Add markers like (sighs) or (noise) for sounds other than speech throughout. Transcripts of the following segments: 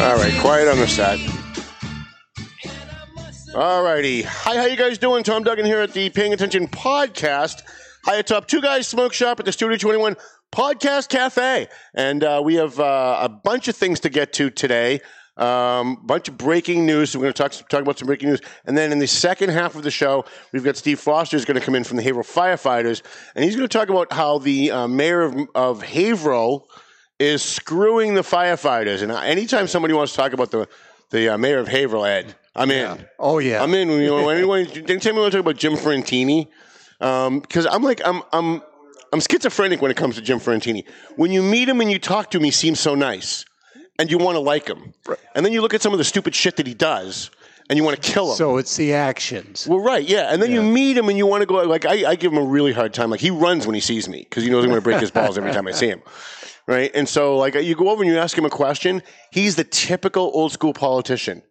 All right, quiet on the set. All righty. Hi, how you guys doing? Tom Duggan here at the Paying Attention Podcast. Hi, atop Two Guys Smoke Shop at the Studio 21 Podcast Cafe. And uh, we have uh, a bunch of things to get to today. Um, bunch of breaking news. So we're going to talk, talk about some breaking news. And then in the second half of the show, we've got Steve Foster is going to come in from the Haverhill Firefighters. And he's going to talk about how the uh, mayor of, of Haverhill is screwing the firefighters. And anytime somebody wants to talk about the, the uh, mayor of Haverhill, Ed, I'm in. Oh yeah. I'm in. You know, anyone, anytime you want to talk about Jim Fiorentini, because I'm like I'm I'm I'm schizophrenic when it comes to Jim Fiorentini. When you meet him and you talk to him, he seems so nice, and you want to like him. And then you look at some of the stupid shit that he does, and you want to kill him. so it's the actions. Well, right, yeah. And then you meet him and you want to go, like, I, I give him a really hard time. Like, he runs when he sees me because he knows I'm going to break his balls every time I see him. Right? And so, like, you go over and you ask him a question. He's the typical old school politician.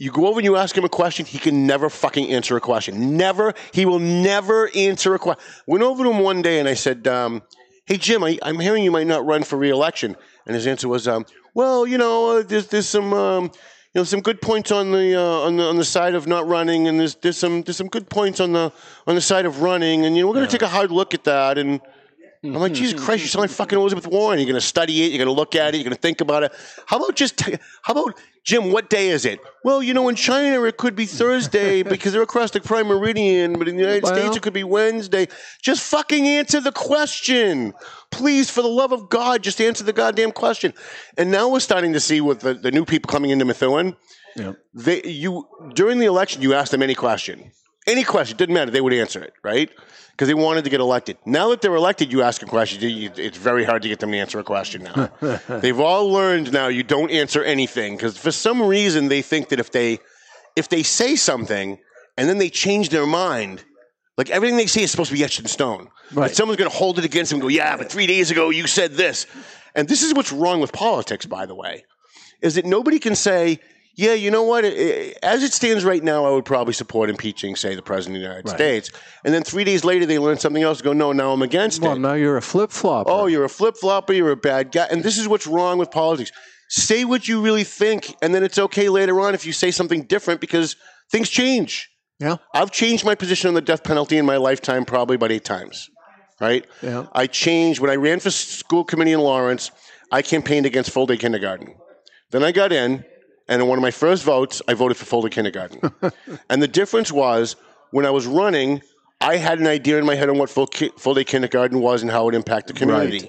You go over and you ask him a question, he can never fucking answer a question. Never. He will never answer a question. Went over to him one day and I said, um, Hey, Jim, I, I'm hearing you might not run for reelection. And his answer was, um, Well, you know, uh, there's, there's some. Um, you know, some good points on the uh, on the on the side of not running, and there's there's some there's some good points on the on the side of running, and you know we're going to take a hard look at that. And I'm like, Jesus Christ, you sound like fucking Elizabeth Warren. You're going to study it, you're going to look at it, you're going to think about it. How about just t- how about Jim? What day is it? Well, you know, in China it could be Thursday (laughs) because they're across the prime meridian, but in the United Well- States it could be Wednesday. Just fucking answer the question, please. For the love of God, just answer the goddamn question. And now we're starting to see with the, the new people coming into Methuen they you during the election you asked them any question any question didn't matter they would answer it right because they wanted to get elected. Now that they're elected you ask a question. You- it's very hard to get them to answer a question now. (laughs) They've all learned now you don't answer anything because for some reason they think that if they if they say something and then they change their mind like everything they say is supposed to be etched in stone. Right. Someone's going to hold it against them and go yeah but three days ago you said this. And this is what's wrong with politics by the way is that nobody can say, yeah, you know what? As it stands right now, I would probably support impeaching, say, the president of the United States. And then three days later, they learn something else. Go, no, now I'm against Well, it. Well, now you're a flip flop. Oh, you're a flip flopper. You're a bad guy. And this is what's wrong with politics. Say what you really think, and then it's okay later on if you say something different because things change. yeah. I've changed my position on the death penalty in my lifetime probably about eight times. Right? Yeah. I changed when I ran for school committee in Lawrence. I campaigned against full day kindergarten. Then I got in, and in one of my first votes, I voted for day kindergarten. (laughs) and the difference was when I was running, I had an idea in my head on what full, ki- full day kindergarten was and how it impacted the community.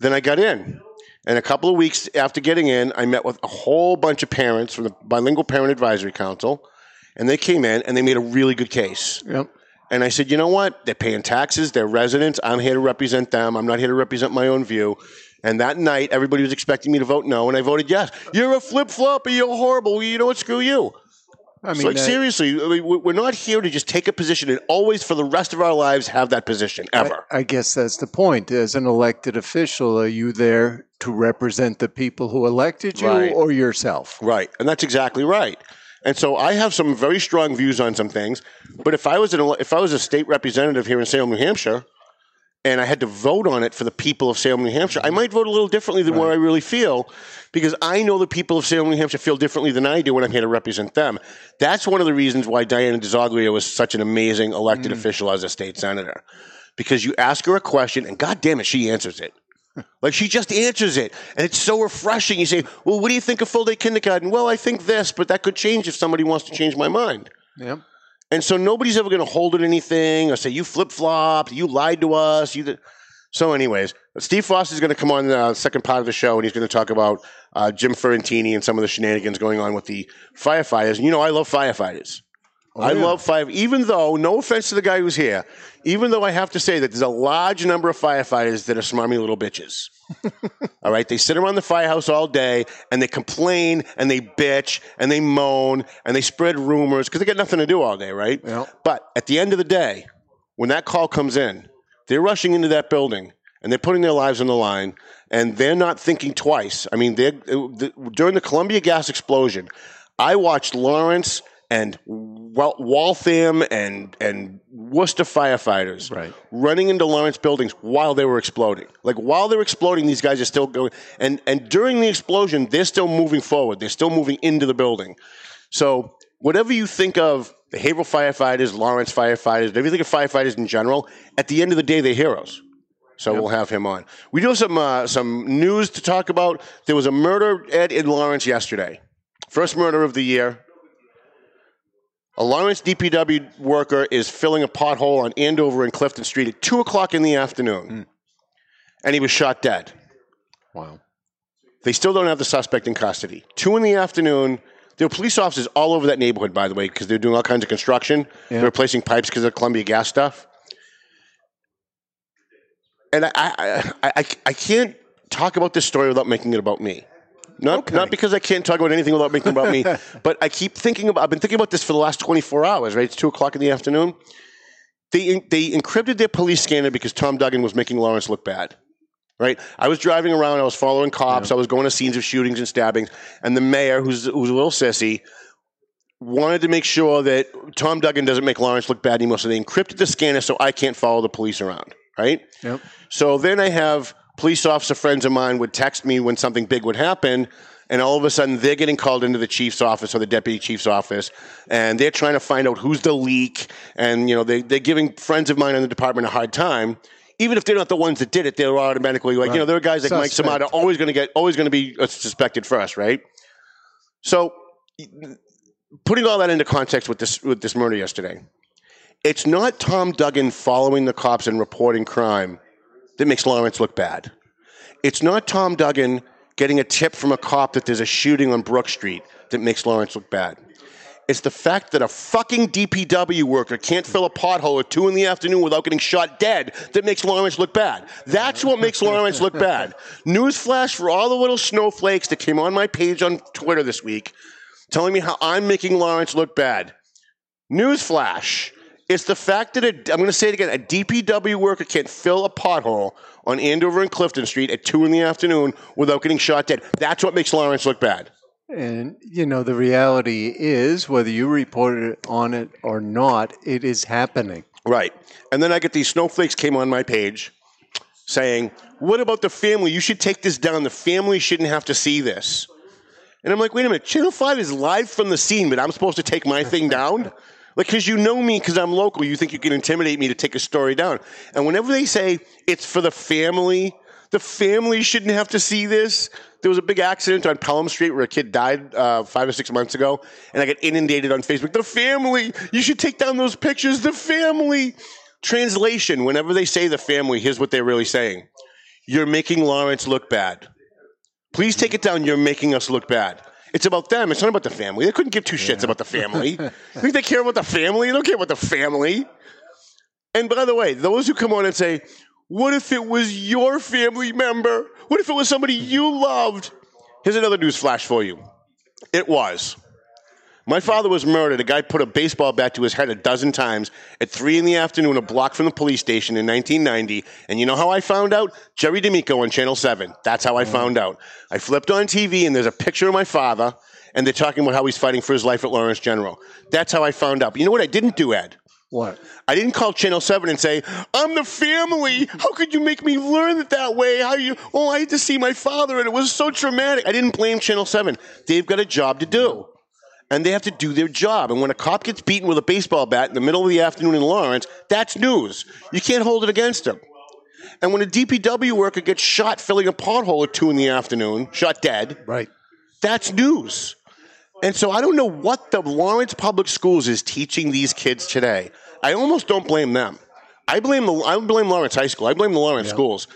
Then I got in. And a couple of weeks after getting in, I met with a whole bunch of parents from the Bilingual Parent Advisory Council, and they came in and they made a really good case. Yep. And I said, you know what? They're paying taxes. They're residents. I'm here to represent them. I'm not here to represent my own view. And that night, everybody was expecting me to vote no, and I voted yes. You're a flip flopper. You're horrible. You know what? Screw you. I mean, like uh, seriously, I mean, we- we're not here to just take a position and always, for the rest of our lives, have that position ever. I guess that's the point. As an elected official, are you there to represent the people who elected you Right. or yourself? Right, and that's exactly right. And so I have some very strong views on some things. But if I was an, if I was a state representative here in Salem, New Hampshire, and I had to vote on it for the people of Salem, New Hampshire, I might vote a little differently than what I really feel, because I know the people of Salem, New Hampshire feel differently than I do when I'm here to represent them. That's one of the reasons why Diana DiZoglio was such an amazing elected hmm. official as a state senator, because you ask her a question, and God damn it, she answers it. Like she just answers it, and it's so refreshing. You say, "Well, what do you think of full day kindergarten?" Well, I think this, but that could change if somebody wants to change my mind. Yep. And so nobody's ever going to hold it anything or say you flip flopped, you lied to us. You did. So, anyways, Steve Foster is going to come on the second part of the show, and he's going to talk about uh, Jim Fiorentini and some of the shenanigans going on with the firefighters. And you know, I love firefighters. Oh, I yeah. love fire. Even though, no offense to the guy who's here, even though I have to say that there's a large number of firefighters that are smarmy little bitches. (laughs) all right, they sit around the firehouse all day and they complain and they bitch and they moan and they spread rumors because they got nothing to do all day, right? Yeah. But at the end of the day, when that call comes in, they're rushing into that building and they're putting their lives on the line and they're not thinking twice. I mean, they're, uh, the, during the Columbia gas explosion, I watched Lawrence and Waltham and and Worcester firefighters Right. running into Lawrence buildings while they were exploding. Like while they're exploding, these guys are still going. And and during the explosion, they're still moving forward. They're still moving into the building. So whatever you think of the Haverhill firefighters, Lawrence firefighters, whatever you think of firefighters in general, at the end of the day, they're heroes. So we'll have him on. We do have some uh, some news to talk about. There was a murder Ed in Lawrence yesterday. First murder of the year. A Lawrence DPW worker is filling a pothole on Andover and Clifton Street at two o'clock in the afternoon, hmm. and he was shot dead. Wow. They still don't have the suspect in custody. Two in the afternoon. There are police officers all over that neighborhood, by the way, because they're doing all kinds of construction. Yeah. They're replacing pipes because of Columbia gas stuff. And I, I, I, I can't talk about this story without making it about me. Not, Okay. not because I can't talk about anything without making about me, (laughs) but I keep thinking about. I've been thinking about this for the last 24 hours. Right, it's two o'clock in the afternoon. They they encrypted their police scanner because Tom Duggan was making Lawrence look bad right? I was driving around, I was following cops, I was going to scenes of shootings and stabbings, and the mayor, who's who's a little sissy, wanted to make sure that Tom Duggan doesn't make Lawrence look bad anymore. So they encrypted the scanner so I can't follow the police around, right? Yep. So then I have police officer friends of mine would text me when something big would happen. And all of a sudden, they're getting called into the chief's office or the deputy chief's office, and they're trying to find out who's the leak. And you know, they, they're giving friends of mine in the department a hard time, even if they're not the ones that did it. They're automatically like, you know, there are guys like Mike Suspect. Samada always going to get, always going to be uh, suspected first, right? So, putting all that into context with this with this murder yesterday, it's not Tom Duggan following the cops and reporting crime that makes Lawrence look bad. It's not Tom Duggan getting a tip from a cop that there's a shooting on Brook Street that makes Lawrence look bad. It's the fact that a fucking DPW worker can't fill a pothole at two in the afternoon without getting shot dead that makes Lawrence look bad. That's what makes Lawrence look bad. Newsflash for all the little snowflakes that came on my page on Twitter this week telling me how I'm making Lawrence look bad. Newsflash. It's the fact that a, I'm going to say it again. A DPW worker can't fill a pothole on Andover and Clifton Street at two in the afternoon without getting shot dead. That's what makes Lawrence look bad. And you know the reality is, whether you report it on it or not, it is happening. Right. And then I get these snowflakes came on my page saying, What about the family? You should take this down. The family shouldn't have to see this. And I'm like, wait a minute, Channel 5 is live from the scene, but I'm supposed to take my thing down? Like, because you know me, because I'm local, you think you can intimidate me to take a story down. And whenever they say it's for the family, the family shouldn't have to see this. There was a big accident on Pelham Street where a kid died uh, five or six months ago, and I got inundated on Facebook. The family, you should take down those pictures. The family. Translation: Whenever they say the family, here's what they're really saying: You're making Lawrence look bad. Please take it down. You're making us look bad. It's about them. It's not about the family. They couldn't give two shits about the family. (laughs) you think they care about the family? They don't care about the family. And by the way, those who come on and say, what if it was your family member? What if it was somebody you loved? Here's another news flash for you. It was. My father was murdered. A guy put a baseball bat to his head a dozen times at 3 in the afternoon, a block from the police station in 1990. And you know how I found out? Jerry D'Amico on Channel 7. That's how I found out. I flipped on TV and there's a picture of my father, and they're talking about how he's fighting for his life at Lawrence General. That's how I found out. But you know what I didn't do, Ed? What? I didn't call Channel 7 and say, I'm the family. How could you make me learn it that way? How you, oh, I had to see my father and it was so traumatic. I didn't blame Channel 7. They've got a job to do. And they have to do their job. And when a cop gets beaten with a baseball bat in the middle of the afternoon in Lawrence, that's news. You can't hold it against them. And when a DPW worker gets shot filling a pothole at 2 in the afternoon, shot dead, Right. that's news. And so I don't know what the Lawrence Public Schools is teaching these kids today. I almost don't blame them. I blame the I blame Lawrence High School. I blame the Lawrence schools.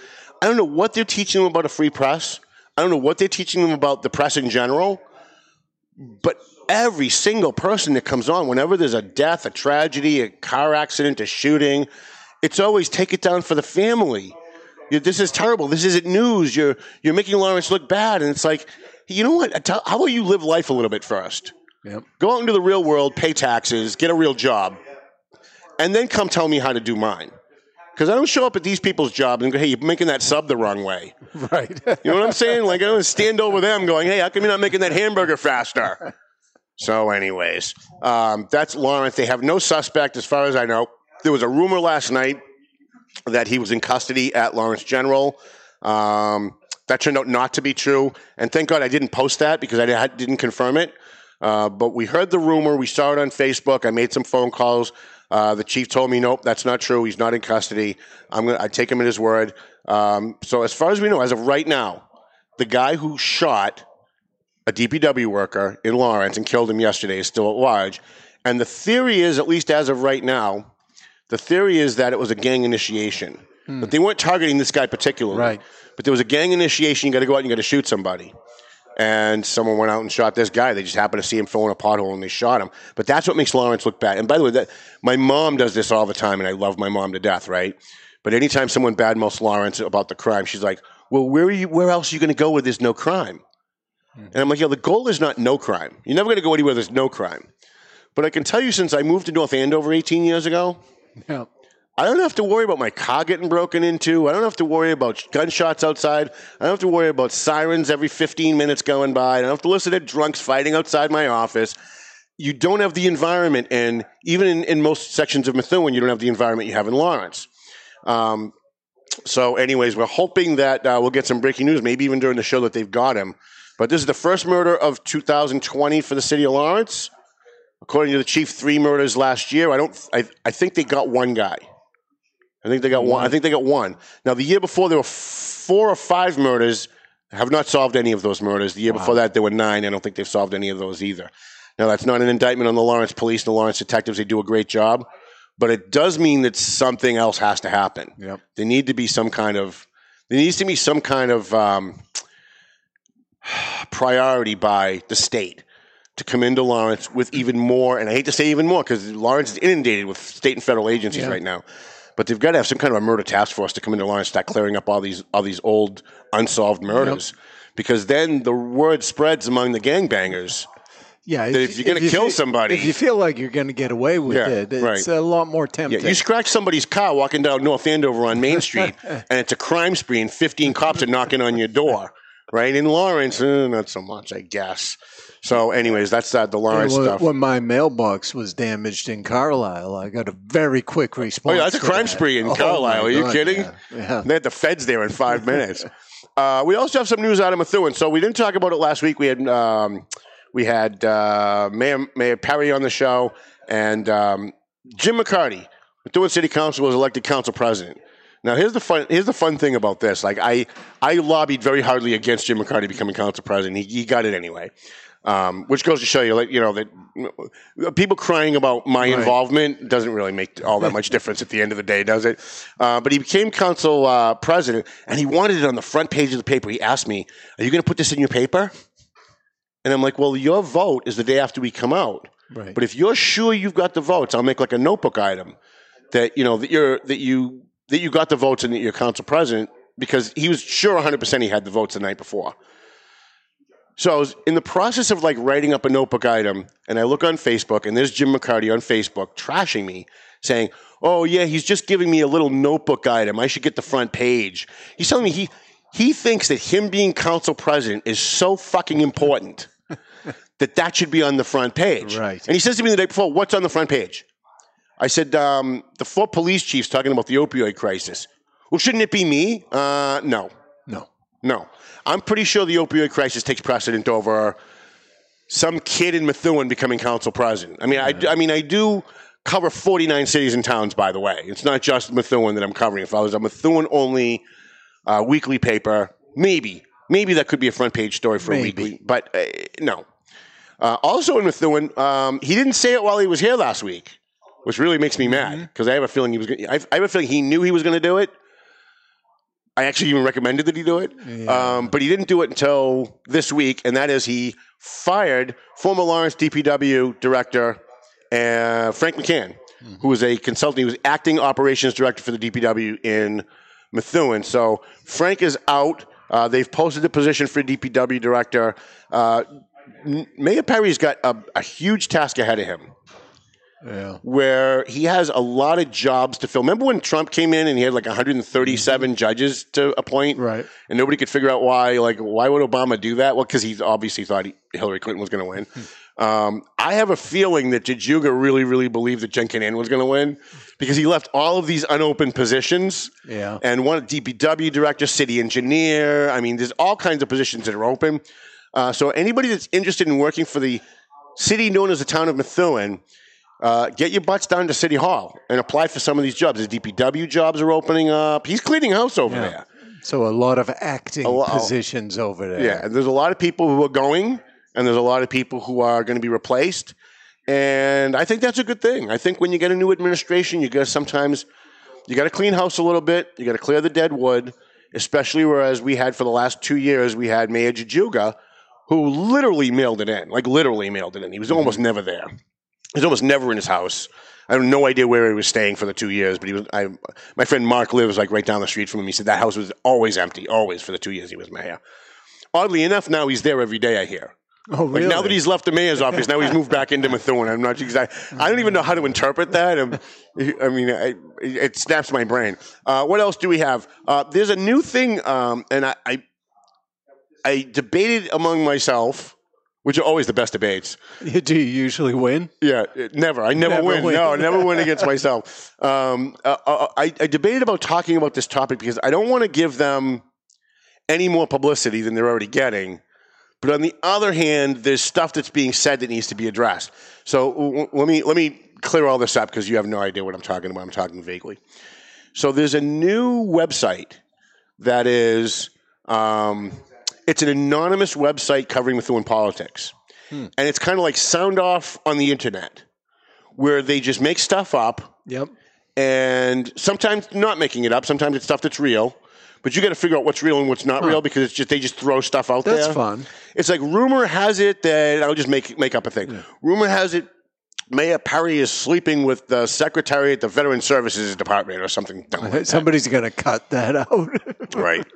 I don't know what they're teaching them about a free press. I don't know what they're teaching them about the press in general. But every single person that comes on, whenever there's a death, a tragedy, a car accident, a shooting, it's always take it down for the family. You- This is terrible. This isn't news. You're you're making Lawrence look bad, and it's like, you know what? How about you live life a little bit first? Yep. Go out into the real world, pay taxes, get a real job, and then come tell me how to do mine. Because I don't show up at these people's jobs and go, hey, you're making that sub the wrong way. (laughs) Right. You know what I'm saying? Like, I don't stand over them going, hey, how come you're not making that hamburger faster? (laughs) So, anyways, um, that's Lawrence. They have no suspect, as far as I know. There was a rumor last night that he was in custody at Lawrence General. Um, that turned out not to be true. And thank God I didn't post that because I didn't confirm it. Uh, but we heard the rumor. We saw it on Facebook. I made some phone calls. Uh, the chief told me, nope, that's not true. He's not in custody. I'm gonna, I take him at his word. Um, so as far as we know, as of right now, the guy who shot a DPW worker in Lawrence and killed him yesterday is still at large. And the theory is, at least as of right now, the theory is that it was a gang initiation. Hmm. But they weren't targeting this guy particularly. Right. But there was a gang initiation. You got to go out and you got to shoot somebody. And someone went out and shot this guy. They just happened to see him throwing a pothole and they shot him. But that's what makes Lawrence look bad. And by the way, that my mom does this all the time, and I love my mom to death, right? But anytime someone badmouths Lawrence about the crime, she's like, "Well, where are you? Where else are you going to go where there's no crime?" And I'm like, "Yeah, the goal is not no crime. You're never going to go anywhere there's no crime." But I can tell you, since I moved to North Andover 18 years ago, Yeah. I don't have to worry about my car getting broken into. I don't have to worry about gunshots outside. I don't have to worry about sirens every 15 minutes going by. I don't have to listen to drunks fighting outside my office. You don't have the environment, and even in, in most sections of Methuen, you don't have the environment you have in Lawrence. Um, so, anyways, we're hoping that uh, we'll get some breaking news, maybe even during the show that they've got him. But this is the first murder of 2020 for the city of Lawrence. According to the chief, three murders last year. I don't. I, I think they got one guy. I think they got one. I think they got one. Now the year before there were four or five murders. Have not solved any of those murders. The year before that there were nine. I don't think they've solved any of those either. Now that's not an indictment on the Lawrence police and the Lawrence detectives. They do a great job, but it does mean that something else has to happen. Yep. There need to be some kind of there needs to be some kind of um, (sighs) priority by the state to come into Lawrence with even more, and I hate to say even more because Lawrence is inundated with state and federal agencies Yeah. right now. But they've got to have some kind of a murder task force to come into Lawrence, start clearing up all these all these old unsolved murders, because then the word spreads among the gangbangers. Yeah. That if you're gonna you kill somebody- if you feel like you're going to get away with Yeah, it, it's right. a lot more Yeah, tempting. you scratch somebody's car walking down North Andover on Main Street, (laughs) and it's a crime spree, and 15 cops are knocking on your door. Right in Lawrence, eh, not so much, I guess. So, anyways, that's uh, the Lawrence when, stuff. when my mailbox was damaged in Carlisle, I got a very quick Oh response. yeah, that's a crime that. spree in Oh, Carlisle. Are you God, kidding? Yeah. yeah. They had the feds there in five (laughs) minutes. Uh, we also have some news out of Methuen. So we didn't talk about it last week. We had um, we had uh, Mayor, Mayor Perry on the show, and um, Jim McCarty, Methuen City Council, was elected council president. Now here's the fun here's the fun thing about this. Like I I lobbied very hardly against Jim McCarty becoming council president. He, he got it anyway. Um, which goes to show you, like you know, that uh, people crying about my involvement doesn't really make all that much difference at the end of the day, does it? Uh, but he became council uh, president, and he wanted it on the front page of the paper. He asked me, "Are you going to put this in your paper?" And I'm like, "Well, your vote is the day after we come out. Right. But if you're sure you've got the votes, I'll make like a notebook item that you know that you're that you that you got the votes and that you're council president because he was sure 100 percent he had the votes the night before. So I was in the process of like writing up a notebook item, and I look on Facebook, and there's Jim McCarty on Facebook trashing me, saying, "Oh yeah, he's just giving me a little notebook item. I should get the front page." He's telling me he he thinks that him being council president is so fucking important (laughs) that that should be on the front page. Right. And he says to me the day before, "What's on the front page?" I said, um, "The four police chiefs talking about the opioid crisis." Well, shouldn't it be me? Uh, no. No. No. I'm pretty sure the opioid crisis takes precedent over some kid in Methuen becoming council president. I mean, I, I mean, I do cover 49 cities and towns, by the way. It's not just Methuen that I'm covering. If I was a Methuen only uh, weekly paper, maybe, maybe that could be a front page story for a weekly, but uh, no. Uh, also in Methuen, um, he didn't say it while he was here last week. Which really makes me mad because I have a feeling he was. Gonna, I I have a feeling he knew he was going to do it. I actually even recommended that he do it, um, but he didn't do it until this week, and that is he fired former Lawrence DPW director uh, Frank McCann, who was a consultant. He was acting operations director for the DPW in Methuen. So Frank is out. Uh, they've posted the position for DPW director. Uh, Mayor Perry's got a, a huge task ahead of him Yeah. where he has a lot of jobs to fill. Remember when Trump came in and he had like 137 judges to appoint, Right. And nobody could figure out why. Like, why would Obama do that? Well, because he obviously thought he, Hillary Clinton was going to win. Um, I have a feeling that Jajuga really, really believed that Jen Kannan was going to win because he left all of these unopened positions. Yeah. And one DPW director, city engineer. I mean, there's all kinds of positions that are open. Uh, so anybody that's interested in working for the city known as the town of Methuen, uh, get your butts down to City Hall and apply for some of these jobs. The DPW jobs are opening up. He's cleaning house over Yeah. there. So a lot of acting lo- positions over there. Yeah, and there's a lot of people who are going, and there's a lot of people who are going to be replaced. And I think that's a good thing. I think when you get a new administration, you got to sometimes you got to clean house a little bit. You got to clear the dead wood, especially whereas we had for the last two years we had Mayor Jajuga, who literally mailed it in, like literally mailed it in. He was almost never there. He was almost never in his house. I have no idea where he was staying for the two years, but he was. I, my friend Mark lives like right down the street from him. He said that house was always empty, always for the two years he was mayor. Oddly enough, now he's there every day. I hear. Oh, Like really? now that he's left the mayor's office, now he's moved back into Methuen. I'm not exact. I don't even know how to interpret that. Um, I mean, I, it snaps my brain. Uh, what else do we have? Uh, there's a new thing, um, and I, I, I debated among myself, which are always the best debates. (laughs) Do you usually win? Yeah, never. I never, Never win. win. No, I never win against (laughs) myself. Um, uh, uh, I, I debated about talking about this topic because I don't want to give them any more publicity than they're already getting. But on the other hand, there's stuff that's being said that needs to be addressed. So w- let me let me clear all this up because you have no idea what I'm talking about. I'm talking vaguely. So there's a new website that is um, it's an anonymous website covering Methuen politics, hmm. and it's kind of like sound off on the internet, where they just make stuff up Yep. and sometimes not making it up. Sometimes it's stuff that's real, but you got to figure out what's real and what's not real because it's just they just throw stuff out That's there. That's fun. It's like rumor has it that I'll just make make up a thing. Rumor has it Mayor Perry is sleeping with the secretary at the Veteran Services Department or something. like. Somebody's going to cut that (laughs) out. right.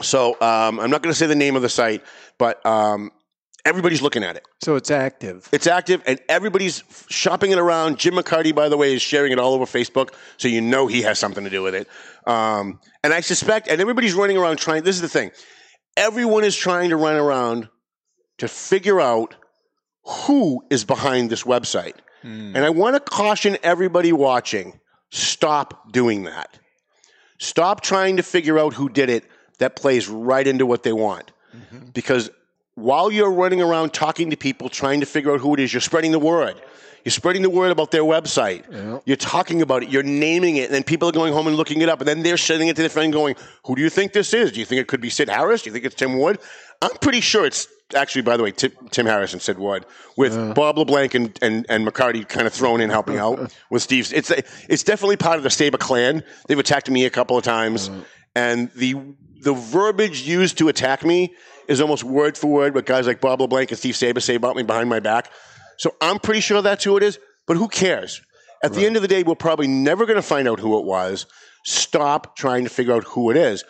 So um, I'm not going to say the name of the site, but um, everybody's looking at it. so it's active. It's active, and everybody's shopping it around. Jim McCarty, by the way, is sharing it all over Facebook, so you know he has something to do with it. Um, and I suspect, and everybody's running around trying. This is the thing: everyone is trying to run around to figure out who is behind this website. And I want to caution everybody watching: stop doing that. Stop trying to figure out who did it. That plays right into what they want, mm-hmm. because while you're running around talking to people, trying to figure out who it is, you're spreading the word. You're spreading the word about their website. You're talking about it. You're naming it. And then people are going home and looking it up. And then they're sending it to their friend going, Who do you think this is? Do you think it could be Sid Harris? Do you think it's Tim Wood? I'm pretty sure it's actually, by the way, Tim, Tim Harris and Sid Wood, with Bob LeBlanc and, and, and McCarty kind of thrown in helping out (laughs) with Steve's. It's, it's definitely part of the Staber clan. They've attacked me a couple of times. And the, the verbiage used to attack me is almost word for word what guys like Bob LeBlanc and Steve Saber say about me behind my back. So I'm pretty sure that's who it is, but who cares? At the end of the day, we're probably never going to find out who it was. Stop trying to figure out who it is.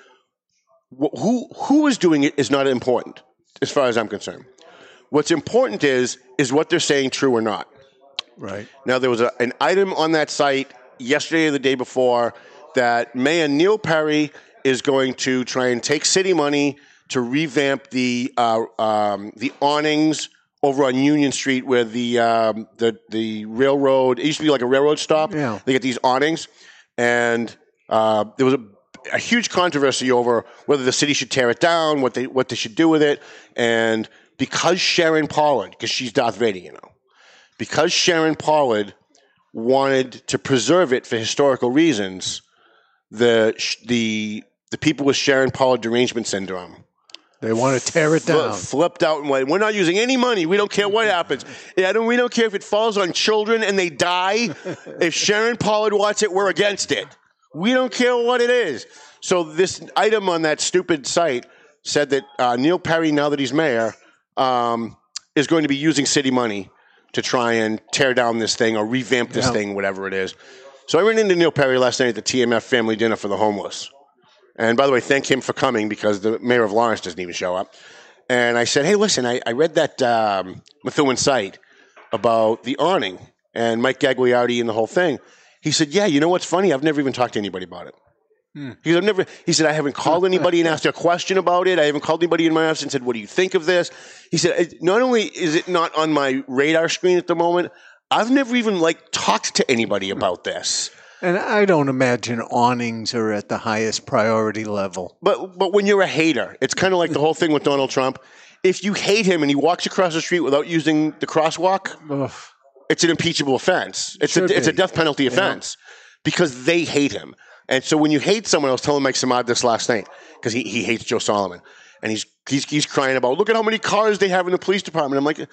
Who who is doing it is not important, as far as I'm concerned. What's important is is what they're saying true or not. Right. Now, there was a, an item on that site yesterday or the day before that Mayor Neil Perry is going to try and take city money to revamp the uh, um, the awnings over on Union Street where the um, the the railroad it used to be like a railroad stop. Yeah. They get these awnings, and uh, there was a, a huge controversy over whether the city should tear it down, what they what they should do with it, and because Sharon Pollard, because she's Darth Vader, you know, because Sharon Pollard wanted to preserve it for historical reasons, the the the people with Sharon Pollard derangement syndrome They want to tear it down. flipped out and went, "We're not using any money. We don't care what happens. Yeah, don't, we don't care if it falls on children and they die. (laughs) if Sharon Pollard wants it, we're against it. We don't care what it is." So this item on that stupid site said that uh, Neil Perry, now that he's mayor, um, is going to be using city money to try and tear down this thing or revamp this Yeah. thing, whatever it is. So I ran into Neil Perry last night at the TMF family dinner for the homeless. And by the way, thank him for coming because the mayor of Lawrence doesn't even show up. And I said, hey, listen, I, I read that um, Methuen site about the awning and Mike Gagliardi and the whole thing. He said, yeah, you know what's funny? I've never even talked to anybody about it. He said, I've never, he said, I haven't called (laughs) anybody and asked a question about it. I haven't called anybody in my office and said, what do you think of this? He said, not only is it not on my radar screen at the moment, I've never even like talked to anybody about this. And I don't imagine awnings are at the highest priority level. But but when you're a hater, it's kind of like the whole thing with Donald Trump. If you hate him and he walks across the street without using the crosswalk, Ugh. it's an impeachable offense. It's a, Should it's a death penalty offense because they hate him. And so when you hate someone, I was telling Mike Samad this last night because he, he hates Joe Solomon, and he's, he's he's crying about look at how many cars they have in the police department. I'm like.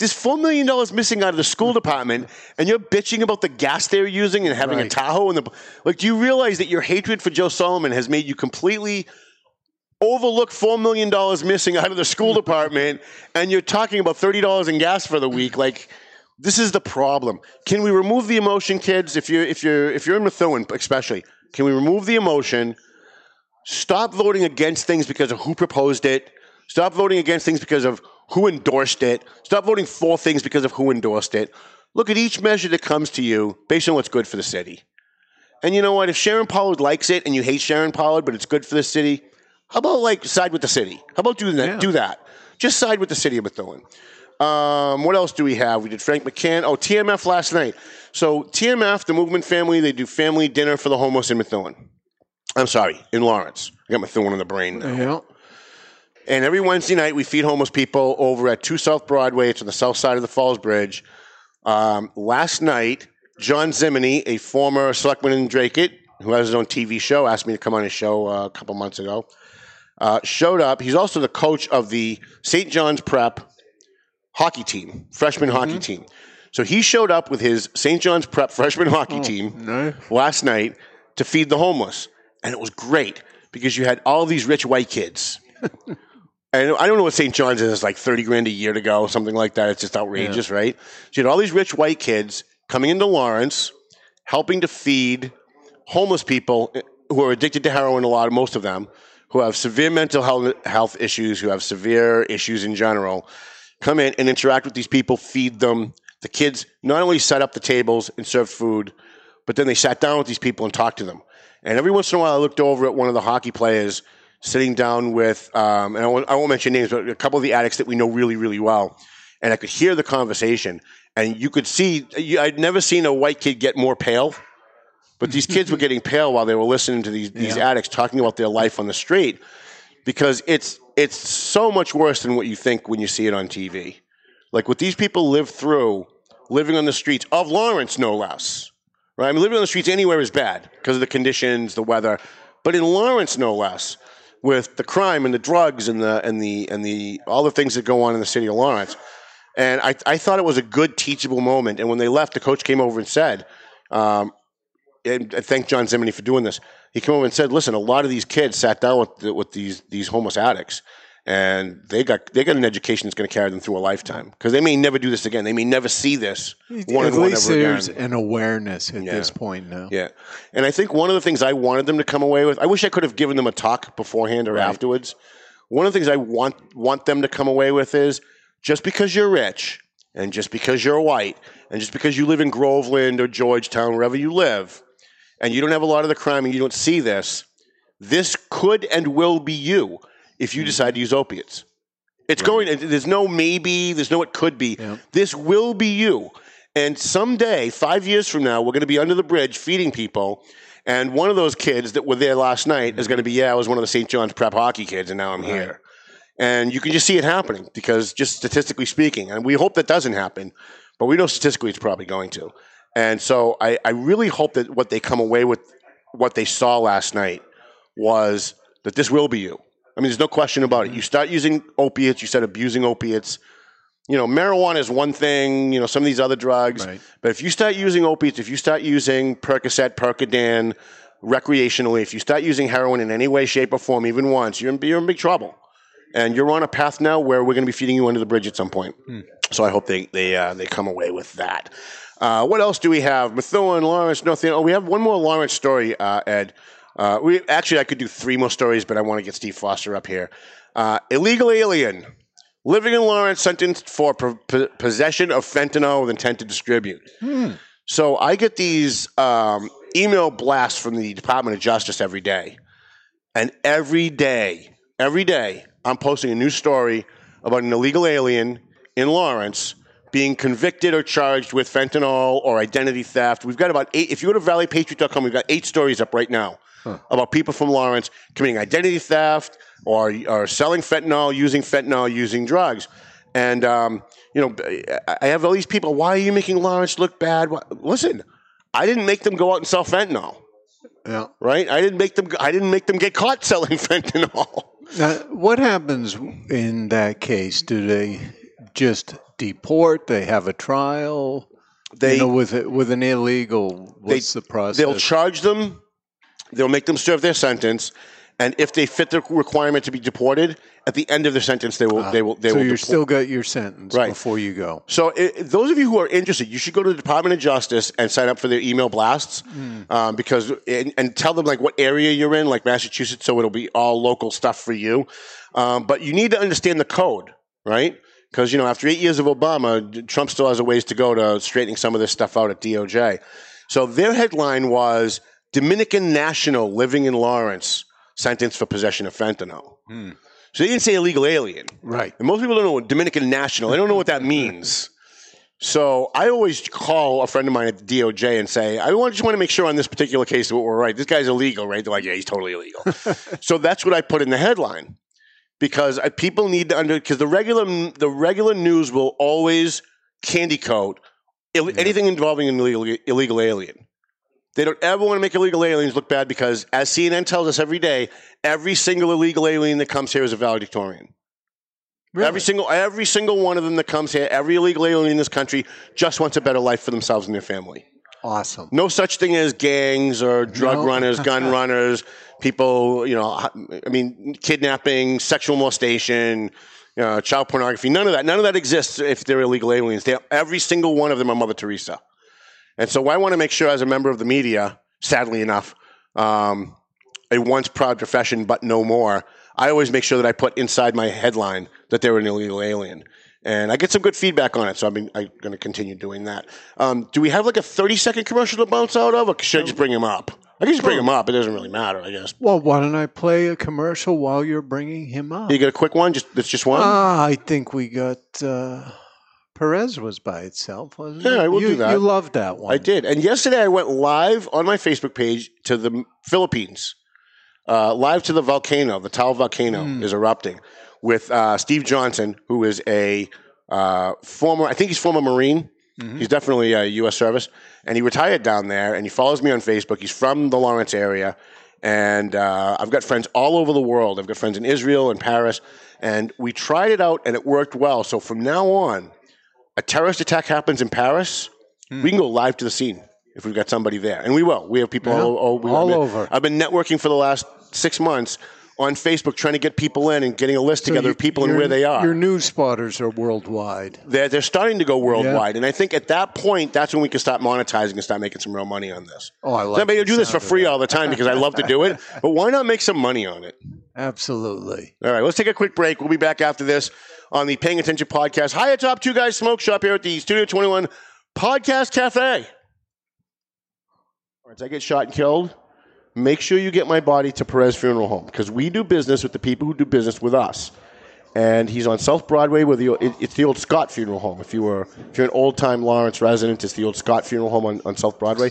There's four million dollars missing out of the school department, and you're bitching about the gas they're using and having a Tahoe. And the like, do you realize that your hatred for Joe Solomon has made you completely overlook four million dollars missing out of the school department, and you're talking about thirty dollars in gas for the week. Like, this is the problem. Can we remove the emotion, kids? If you're if you're if you're in Methuen, especially, can we remove the emotion? Stop voting against things because of who proposed it. Stop voting against things because of who endorsed it. Stop voting for things because of who endorsed it. Look at each measure that comes to you based on what's good for the city. And you know what? If Sharon Pollard likes it and you hate Sharon Pollard, but it's good for the city, how about like side with the city? How about do that? Yeah. Do that. Just side with the city of Methuen. Um, what else do we have? We did Frank McCann. Oh, TMF last night. So TMF, the movement family, they do family dinner for the homeless in Methuen. I'm sorry, in Lawrence. I got Methuen in the brain now. Yeah. And every Wednesday night, we feed homeless people over at 2 South Broadway. It's on the south side of the Falls Bridge. Um, last night, John Zimini, a former selectman in Dracut who has his own TV show, asked me to come on his show uh, a couple months ago, uh, showed up. He's also the coach of the St. John's Prep hockey team, freshman hockey team. So he showed up with his St. John's Prep freshman hockey team no. last night to feed the homeless. And it was great because you had all these rich white kids. (laughs) and I don't know what St. John's is, like 30 grand a year to go, something like that. It's just outrageous, right? So you had all these rich white kids coming into Lawrence, helping to feed homeless people eh, who are addicted to heroin, a lot of most of them, who have severe mental health, health issues, who have severe issues in general, come in and interact with these people, feed them. The kids not only set up the tables and served food, but then they sat down with these people and talked to them. And every once in a while, I looked over at one of the hockey players sitting down with, um, and I won't, I won't mention names, but a couple of the addicts that we know really, really well. And I could hear the conversation, and you could see, you, I'd never seen a white kid get more pale. But these kids were getting pale while they were listening to these, these addicts talking about their life on the street because it's it's so much worse than what you think when you see it on TV. Like what these people live through, living on the streets of Lawrence, no less. Right? I mean, living on the streets anywhere is bad because of the conditions, the weather, but in Lawrence, no less, with the crime and the drugs and the and the and the all the things that go on in the city of Lawrence. And I, I thought it was a good teachable moment. And when they left, the coach came over and said, um, and I thank John Zimini for doing this. He came over and said, "Listen, a lot of these kids sat down with with these these homeless addicts, and they got they got an education that's going to carry them through a lifetime because they may never do this again. They may never see this one At one least ever there's again." an awareness at Yeah. this point now. Yeah, and I think one of the things I wanted them to come away with, I wish I could have given them a talk beforehand or afterwards. One of the things I want want them to come away with is just because you're rich and just because you're white and just because you live in Groveland or Georgetown, wherever you live, and you don't have a lot of the crime and you don't see this, this could and will be you if you hmm. decide to use opiates. It's going. There's no maybe. There's no it could be. This will be you. And someday, five years from now, we're going to be under the bridge feeding people. And one of those kids that were there last night is hmm. going to be, yeah, I was one of the St. John's prep hockey kids, and now I'm here. And you can just see it happening because, just statistically speaking, and we hope that doesn't happen, but we know statistically it's probably going to. And so I, I really hope that what they come away with, what they saw last night, was that this will be you. I mean, there's no question about it. You start using opiates, you start abusing opiates. You know, marijuana is one thing. You know, some of these other drugs. Right. But if you start using opiates, if you start using Percocet, Percodan, recreationally, if you start using heroin in any way, shape, or form, even once, you're in, you're in big trouble. And you're on a path now where we're going to be feeding you under the bridge at some point. So I hope they they uh, they come away with that. Uh, what else do we have? Methuen, Lawrence, nothing. Oh, we have one more Lawrence story, uh, Ed. Uh, we actually I could do three more stories, but I want to get Steve Foster up here. Uh, illegal alien living in Lawrence sentenced for po- po- possession of fentanyl with intent to distribute. So I get these um, email blasts from the Department of Justice every day, and every day, every day, I'm posting a new story about an illegal alien in Lawrence being convicted or charged with fentanyl or identity theft. We've got about eight. If you go to valleypatriot.com, we've got eight stories up right now about people from Lawrence committing identity theft or, or selling fentanyl, using fentanyl, using drugs. And, um, you know, I- have all these people. Why are you making Lawrence look bad? Why- Listen, I didn't make them go out and sell fentanyl, Yeah. right? I didn't make them. I didn't make them get caught selling (laughs) fentanyl. Now, what happens in that case? Do they just deport? They have a trial. They you know, with a, with an illegal. What's the process? They'll charge them. They'll make them serve their sentence, and if they fit the requirement to be deported, at the end of the sentence, they will. they will. They Ah. so will you're deport. still got your sentence Right. before you go. So, i those of you who are interested, you should go to the Department of Justice and sign up for their email blasts, um, because and, and tell them like what area you're in, like Massachusetts, so it'll be all local stuff for you. Um, but you need to understand the code, right? Because you know, after eight years of Obama, Trump still has a ways to go to straightening some of this stuff out at DOJ. So their headline was Dominican national living in Lawrence sentenced for possession of fentanyl. Hmm. So they didn't say illegal alien. Right. And most people don't know what Dominican national. They don't know what that means. So I always call a friend of mine at the DOJ and say, I want, just want to make sure on this particular case that we're right. This guy's illegal, right? They're like, yeah, he's totally illegal. (laughs) so that's what I put in the headline because I, people need to under because the regular the regular news will always candy coat Ill, anything involving an illegal illegal alien. They don't ever want to make illegal aliens look bad because, as CNN tells us every day, every single illegal alien that comes here is a valedictorian. Every single every single one of them that comes here, every illegal alien in this country just wants a better life for themselves and their family. Awesome. No such thing as gangs or drug No. runners, (laughs) gun runners, people, you know, I mean, kidnapping, sexual molestation, you know, child pornography. None of that. None of that exists if they're illegal aliens. They every single one of them are Mother Teresa. And so I want to make sure, as a member of the media, sadly enough, um, a once proud profession, but no more, I always make sure that I put inside my headline that they're an illegal alien. And I get some good feedback on it, so I've been, I'm going to continue doing that. Um, do we have like a 30 second commercial to bounce out of, or should I just bring him up? I can just bring him up. It doesn't really matter, I guess. Well, why don't I play a commercial while you're bringing him up? You get a quick one? Just That's just one? Ah, I think we got uh, Perez was by itself, wasn't it? Yeah, I will you, do that. You loved that one. I did. And yesterday I went live on my Facebook page to the Philippines, uh, live to the volcano. The Taal volcano is erupting with uh, Steve Johnson, who is a uh, former, I think he's former Marine. He's definitely a U.S. service. And he retired down there and he follows me on Facebook. He's from the Lawrence area. And uh, I've got friends all over the world. I've got friends in Israel and Paris. And we tried it out and it worked well. So from now on, a terrorist attack happens in Paris, we can go live to the scene if we've got somebody there, and we will. We have people Yeah, all, all, all over. I've been networking for the last six months on Facebook, trying to get people in and getting a list So together you- of people and where they are. Your news spotters are worldwide. They're, they're starting to go worldwide, and I think at that point, that's when we can start monetizing and start making some real money on this. Oh, I like I do this for free all the time because I love to do it, (laughs) but why not make some money on it? Absolutely. All right, let's take a quick break. We'll be back after this on the Paying Attention podcast. Hi, Top Two Guys Smoke Shop here at the Studio 21 Podcast Cafe. Once I get shot and killed, make sure you get my body to Perez Funeral Home because we do business with the people who do business with us. And he's on South Broadway with the it- it's the old Scott Funeral Home. If you were if you're an old time Lawrence resident, it's the old Scott Funeral Home on, on South Broadway.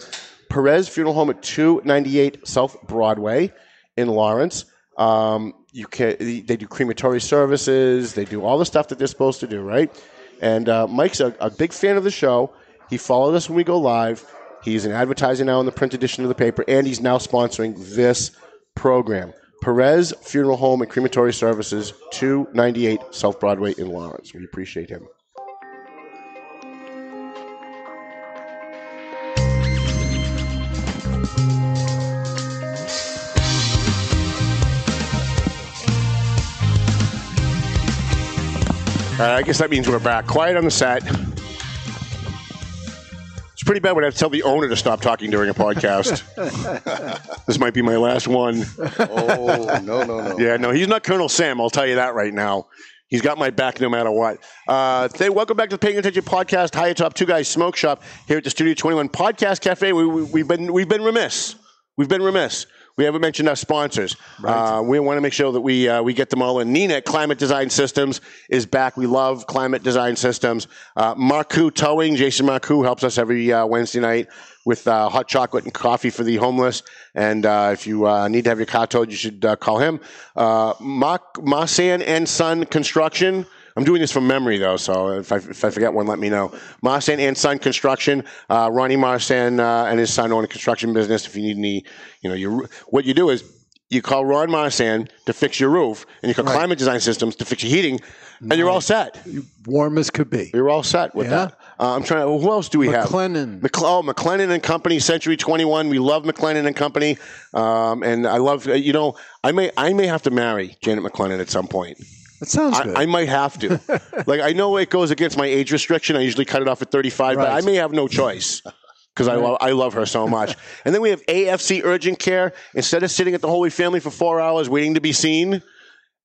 Perez Funeral Home at 298 South Broadway in Lawrence. Um, you can they do crematory services. They do all the stuff that they're supposed to do, right? And uh, Mike's a, a big fan of the show. He followed us when we go live. He's an advertiser now in the print edition of the paper, and he's now sponsoring this program. Perez Funeral Home and Crematory Services, 298 South Broadway in Lawrence. We appreciate him. Right, I guess that means we're back. Quiet on the set. It's pretty bad when I have to tell the owner to stop talking during a podcast. (laughs) this might be my last one. Oh, no, no, no. Yeah, no, he's not Colonel Sam. I'll tell you that right now. He's got my back no matter what. Uh, th- welcome back to the Paying Attention Podcast, High Top Two Guys Smoke Shop here at the Studio 21 Podcast Cafe. We, we, we've been we've been remiss. We've been remiss. We haven't mentioned our sponsors. Uh, we want to make sure that we uh, we get them all in. Nina Climate Design Systems is back. We love Climate Design Systems. Uh, Marcoux Towing, Jason Marcoux helps us every uh, Wednesday night with uh, hot chocolate and coffee for the homeless. And uh, if you uh, need to have your car towed, you should uh, call him. Uh, Mark Marsan and Son Construction. I'm doing this from memory though, so if I, if I forget one, let me know. Marsan and Son Construction. Uh, Ronnie Marsan uh, and his son own a construction business. If you need any, you know, your what you do is you call Ron Marsan to fix your roof, and you call Climate Design Systems to fix your heating, and you're all set. Warm as could be. You're all set with Yeah. that. Uh, I'm trying. To, who else do we have? McLennan. Oh, McLennan and Company, Century 21. We love McLennan and Company, um, and I love. uh, You know, I may I may have to marry Janet McLennan at some point. That sounds good. I, I might have to. (laughs) like I know it goes against my age restriction. I usually cut it off at 35, but I may have no choice. Because I, love, I love her so much. (laughs) And then we have AFC Urgent Care. Instead of sitting at the Holy Family for four hours waiting to be seen,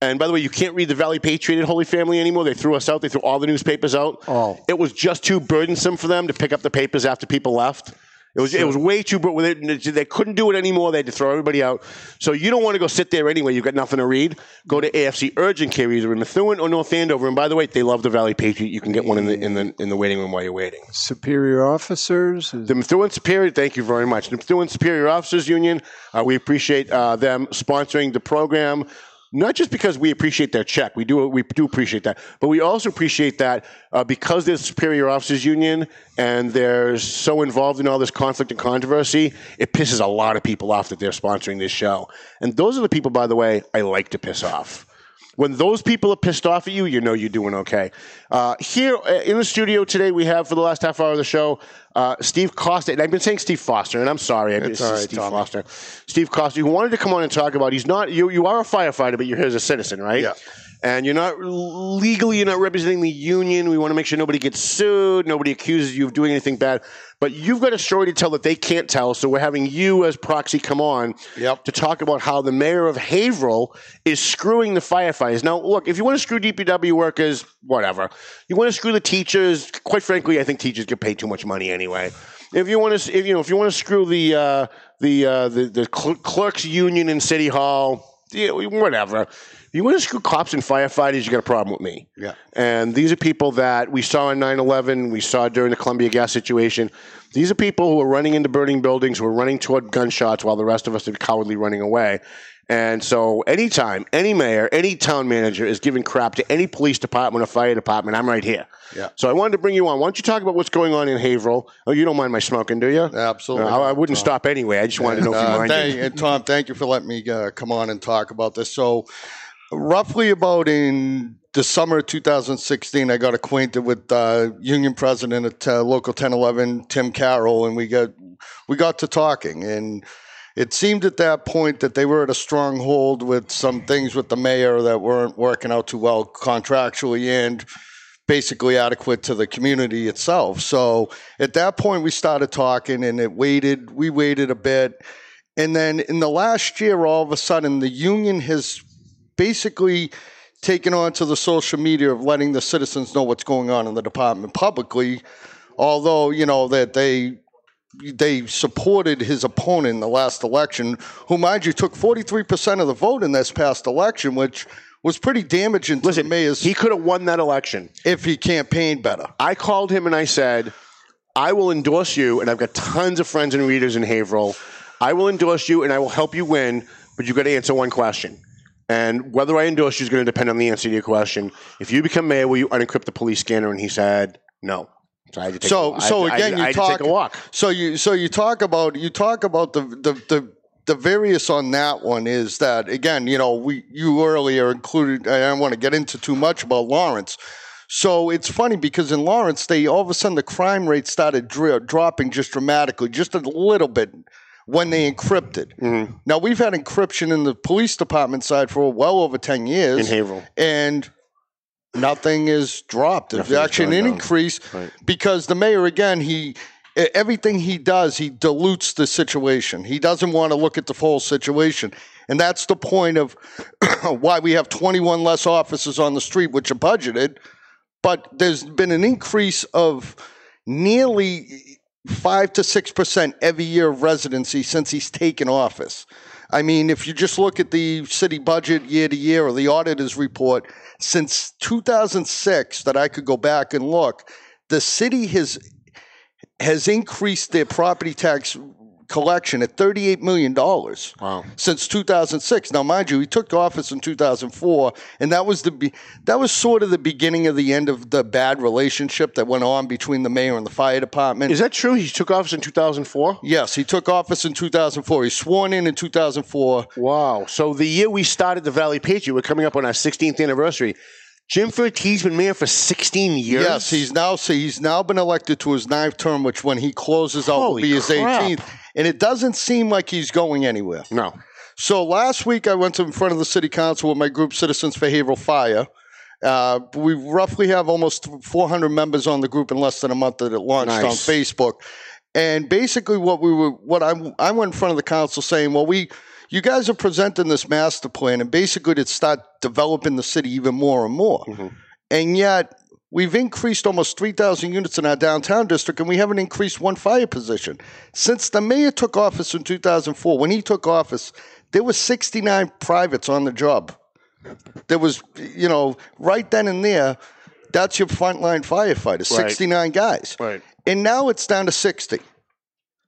and by the way, you can't read the Valley Patriot at Holy Family anymore. They threw us out. They threw all the newspapers out. Oh. It was just too burdensome for them to pick up the papers after people left. It was it was way too. bur- They, they couldn't do it anymore. They had to throw everybody out. So you don't want to go sit there anyway. You've got nothing to read. Go to AFC Urgent Care either in Methuen or North Andover. And by the way, they love the Valley Patriot. You can get one in the in the in the waiting room while you're waiting. Superior officers. is- The Methuen Superior, thank you very much. The Methuen Superior Officers Union, uh, we appreciate uh, them sponsoring the program. Not just because we appreciate their check, we do we do appreciate that, but we also appreciate that uh, because they're the Superior Officers Union and they're so involved in all this conflict and controversy, it pisses a lot of people off that they're sponsoring this show. And those are the people, by the way, I like to piss off. When those people are pissed off at you, you know you're doing okay. Uh, here uh, in the studio today, we have for the last half hour of the show, uh, Steve Costa. And I've been saying Steve Foster, and I'm sorry, I It's right, Steve Tommy. Foster. Steve Costa, who wanted to come on and talk about. He's not. You you are a firefighter, but you're here as a citizen, right? Yeah. And you're not legally, you're not representing the union. We want to make sure nobody gets sued, nobody accuses you of doing anything bad. But you've got a story to tell that they can't tell, so we're having you as proxy come on Yep. to talk about how the mayor of Haverhill is screwing the firefighters. Now, look, if you want to screw DPW workers, whatever. You want to screw the teachers. Quite frankly, I think teachers get paid too much money anyway. If you want to, if you know, if you want to screw the uh, the, uh, the the cl- clerks union in City Hall, yeah, whatever. You want to screw cops and firefighters, you got a problem with me. Yeah. And these are people that we saw in 9 11, we saw during the Columbia gas situation. These are people who are running into burning buildings, who are running toward gunshots while the rest of us are cowardly running away. And so, anytime any mayor, any town manager is giving crap to any police department or fire department, I'm right here. Yeah. So, I wanted to bring you on. Why don't you talk about what's going on in Haverhill? Oh, you don't mind my smoking, do you? Absolutely Uh, I, wouldn't Tom. stop anyway. I just wanted to know if you Uh, minded. thank- and Tom, thank you for letting me uh, come on and talk about this. So, roughly about in the summer of 2016, I got acquainted with uh, union president at uh, local 1011, Tim Carroll, and we got we got to talking and. It seemed at that point that they were at a stronghold with some things with the mayor that weren't working out too well contractually and basically adequate to the community itself. So at that point, we started talking, and it waited. We waited a bit, and then in the last year, all of a sudden, the union has basically taken on to the social media of letting the citizens know what's going on in the department publicly. Although you know that they they supported his opponent in the last election, who, mind you, took 43% of the vote in this past election, which was pretty damaging to Listen, the mayor's he could have won that election. if he campaigned better. I called him and I said, I will endorse you, and I've got tons of friends and readers in Haverhill. I will endorse you and I will help you win, but you've got to answer one question. And whether I endorse you is going to depend on the answer to your question. If you become mayor, will you unencrypt the police scanner? And he said, no. So I had to take, So, a, so I, again, I, you I had talk. a walk. So you, so you talk about you talk about the the the the various on that one is that again, you know, we you earlier included. I don't want to get into too much about Lawrence. So it's funny because in Lawrence, they all of a sudden the crime rate started dri- dropping just dramatically, just a little bit when they encrypted. Mm-hmm. Now we've had encryption in the police department side for well over ten years In Haverhill. and nothing is dropped. There's actually an down. increase Right. because the mayor again he everything he does he dilutes the situation. He doesn't want to look at the full situation. And that's the point of (clears throat) why we have 21 less officers on the street, which are budgeted. But there's been an increase of nearly five to six percent every year of residency since he's taken office. I mean, if you just look at the city budget year to year or the auditor's report, since 2006 that I could go back and look, the city has has increased their property tax collection at 38 million dollars Wow. since 2006. Now, mind you, he took office in 2004, and that was the be- that was sort of the beginning of the end of the bad relationship that went on between the mayor and the fire department. Is that true? He took office in 2004? yes, he took office in 2004. He sworn in in 2004. Wow. So the year we started the Valley Patriot, we're coming up on our 16th anniversary. Jim Fiorentini's been mayor for 16 years. Yes, he's now so he's now been elected to his ninth term, which when he closes out will be his crap. 18th, and it doesn't seem like he's going anywhere. No. So last week I went to in front of the city council with my group Citizens for Haverhill Fire. Uh, we roughly have almost 400 members on the group in less than a month that it launched on Facebook. And basically, what we were, what I, I went in front of the council saying, well, we, you guys are presenting this master plan, and basically to start developing the city even more and more. Mm-hmm. And yet, we've increased almost 3,000 units in our downtown district, and we haven't increased one fire position. Since the mayor took office in 2004, when he took office, there was 69 privates on the job. There was, you know, right then and there, that's your frontline firefighter, Right. 69 guys. Right. And now it's down to 60.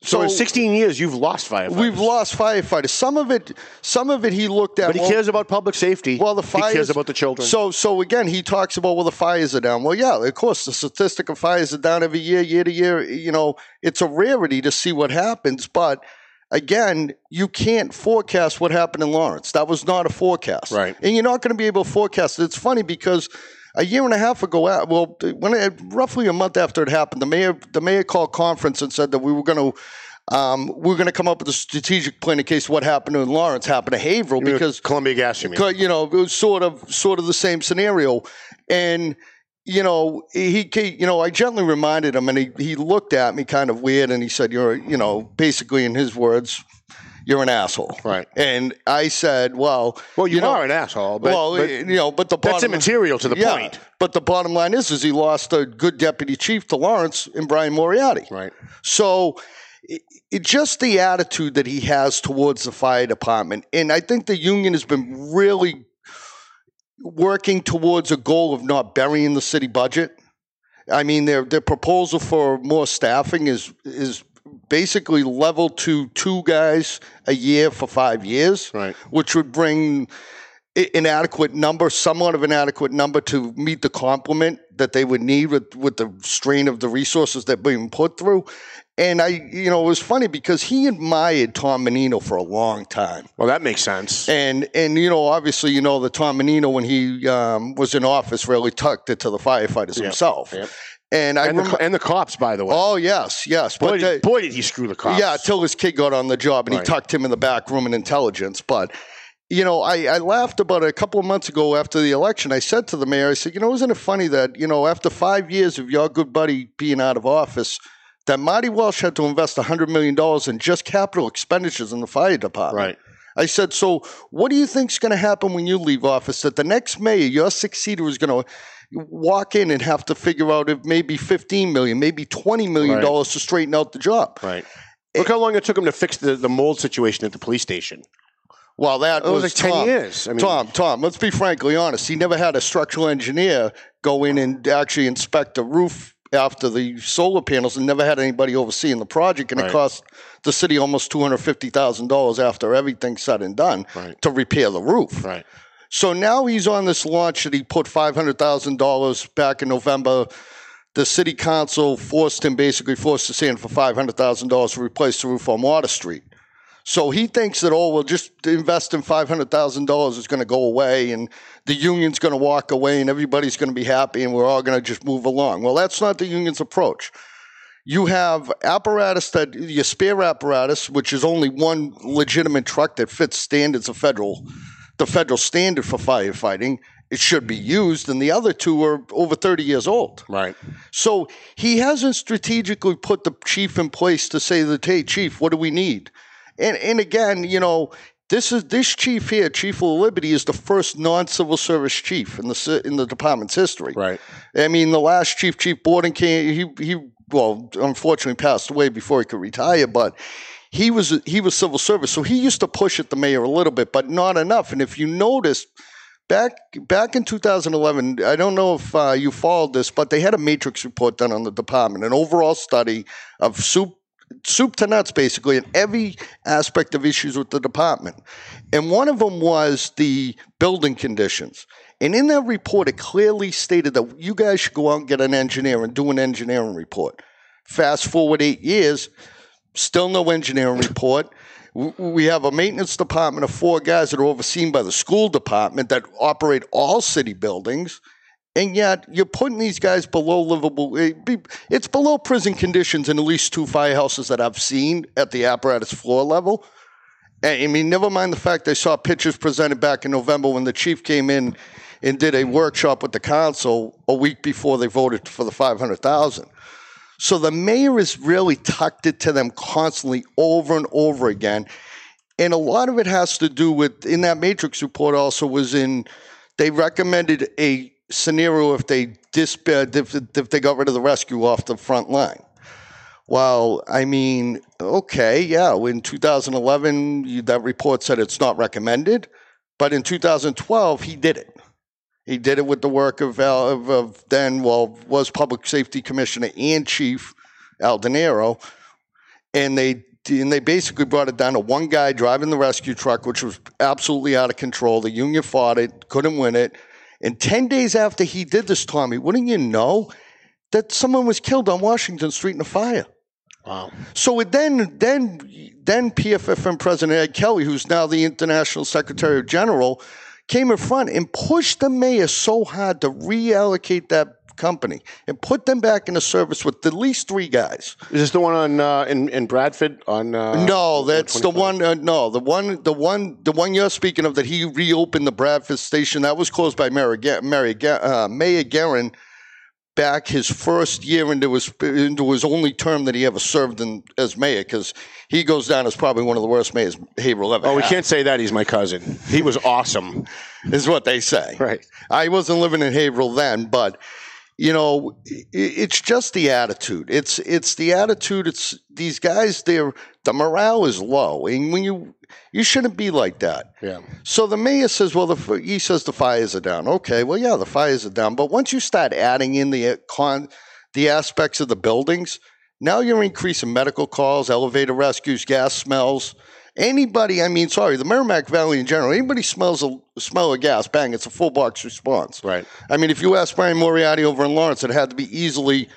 So, in 16 years, you've lost firefighters. We've lost firefighters. Some of it, some of it, he looked at. But he well, cares about public safety. well, the fires. He cares about the children. So, so again, he talks about well, the fires are down. Well, yeah, of course, the statistic of fires are down every year, year to year. You know, it's a rarity to see what happens, but again, you can't forecast what happened in Lawrence. That was not a forecast, Right. And you're not going to be able to forecast it. It's funny because. A year and a half ago, uh, well, when it, roughly a month after it happened, the mayor the mayor called conference and said that we were going to um, we are going to come up with a strategic plan in case what happened in Lawrence happened to Haverhill because Columbia Gas, you mean? You know, it was sort of sort of the same scenario, and you know, he, he you know, I gently reminded him, and he he looked at me kind of weird, and he said, "You're, you know, basically in his words." You're an asshole, Right. And I said, "Well, Well, you, know, are an asshole, but, well, but you know, but the that's bottom, immaterial to the yeah, point. But the bottom line is, is he lost a good deputy chief to Lawrence and Brian Moriarty, Right. so it, it just the attitude that he has towards the fire department, and I think the union has been really working towards a goal of not burying the city budget. I mean, their their proposal for more staffing is is basically level to two guys a year for five years, Right. which would bring i- an adequate number, somewhat of an adequate number to meet the complement that they would need with, with the strain of the resources that being put through. And I, you know, it was funny because he admired Tom Menino for a long time. Well, that makes sense. And and you know, obviously, you know the Tom Menino, when he um, was in office, really tucked it to the firefighters himself. yep. And I And the, and the cops, by the way. oh yes, yes, boy, but did, they- boy, did he screw the cops. yeah, till his kid got on the job and Right. he tucked him in the back room in intelligence. But, you know, I, I laughed about it a couple of months ago after the election. I said to the mayor, I said, you know, isn't it funny that, you know, after five years of your good buddy being out of office, that Marty Walsh had to invest $100 million in just capital expenditures in the fire department. Right. I said, so what do you think's going to happen when you leave office? That the next mayor, your successor, is going to walk in and have to figure out if maybe 15 million, maybe 20 million Right. dollars to straighten out the job. Right. Look how long it took him to fix the, the mold situation at the police station. Well, that It was was, like 10 years. I mean- Tom, Tom, let's be frankly honest. He never had a structural engineer go in and actually inspect the roof after the solar panels and never had anybody overseeing the project. And Right. it cost the city almost $250,000 after everything's said and done Right. to repair the roof. Right. So now he's on this launch that he put $500,000 back in November. The city council forced him, basically forced his hand for $500,000 to replace the roof on Water Street. So he thinks that, oh, well, just invest in $500,000 is going to go away and the union's going to walk away and everybody's going to be happy and we're all going to just move along. Well, that's not the union's approach. You have apparatus that, your spare apparatus, which is only one legitimate truck that fits standards of federal, the federal standard for firefighting. It should be used, and the other two are over 30 years old. Right. So he hasn't strategically put the chief in place to say that, hey, chief, what do we need? And and again, you know, this is this chief here, Chief Laliberty, is the first non-civil service chief in the in the department's history. Right. I mean, the last chief, Chief Borden, came. He he well, unfortunately, passed away before he could retire, but. He was he was civil service, so he used to push at the mayor a little bit, but not enough. And if you notice, back back in 2011, I don't know if uh, you followed this, but they had a matrix report done on the department, an overall study of soup soup to nuts, basically, in every aspect of issues with the department. And one of them was the building conditions. And in that report, it clearly stated that you guys should go out and get an engineer and do an engineering report. Fast forward eight years, still no engineering report. We have a maintenance department of four guys that are overseen by the school department that operate all city buildings. And yet, you're putting these guys below livable. eh, It's below prison conditions in at least two firehouses that I've seen at the apparatus floor level. I I mean, never mind the fact I saw pictures presented back in November when the chief came in and did a workshop with the council a week before they voted for the 500,000. So the mayor has really tucked it to them constantly over and over again. And a lot of it has to do with, in that matrix report also was in, they recommended a scenario if they disband, uh, if, if they got rid of the rescue off the front line. Well, I mean, okay, yeah, in 2011, you, that report said it's not recommended, but in 2012, he did it. He did it with the work of, Al- of, of then, well, was Public Safety Commissioner and Chief Al DeNaro, and they and they basically brought it down to one guy driving the rescue truck, which was absolutely out of control. The union fought it, couldn't win it, and ten days after he did this, Tommy, wouldn't you know that someone was killed on Washington Street in a fire? Wow. So it then, then, then PFFM President Ed Kelly, who's now the International Secretary General, came in front and pushed the mayor so hard to reallocate that company and put them back into service with at least three guys. Is this the one on uh, in in Bradford on? Uh, no, that's the one. Uh, no, the one, the one, the one you're speaking of that he reopened the Bradford station. That was closed by Mayor, Ga- Mary, Ga- uh, Mayor Guerin back his first year into his into his only term that he ever served in as mayor because he goes down as probably one of the worst mayors Haverhill ever. Oh, we can't say that. He's my cousin. He was awesome. is what they say. Right. I wasn't living in Haverhill then, but you know, it's just the attitude. It's it's the attitude. It's these guys. They're the morale is low, and when you you shouldn't be like that. Yeah. So the mayor says, well, the, he says the fires are down. Okay, well, yeah, the fires are down. But once you start adding in the uh, con, the aspects of the buildings, now you're increasing medical calls, elevator rescues, gas smells. Anybody, I mean, sorry, the Merrimack Valley in general, anybody smells a smell of gas, bang, it's a full box response. Right. I mean, if you ask Brian Moriarty over in Lawrence, it had to be easily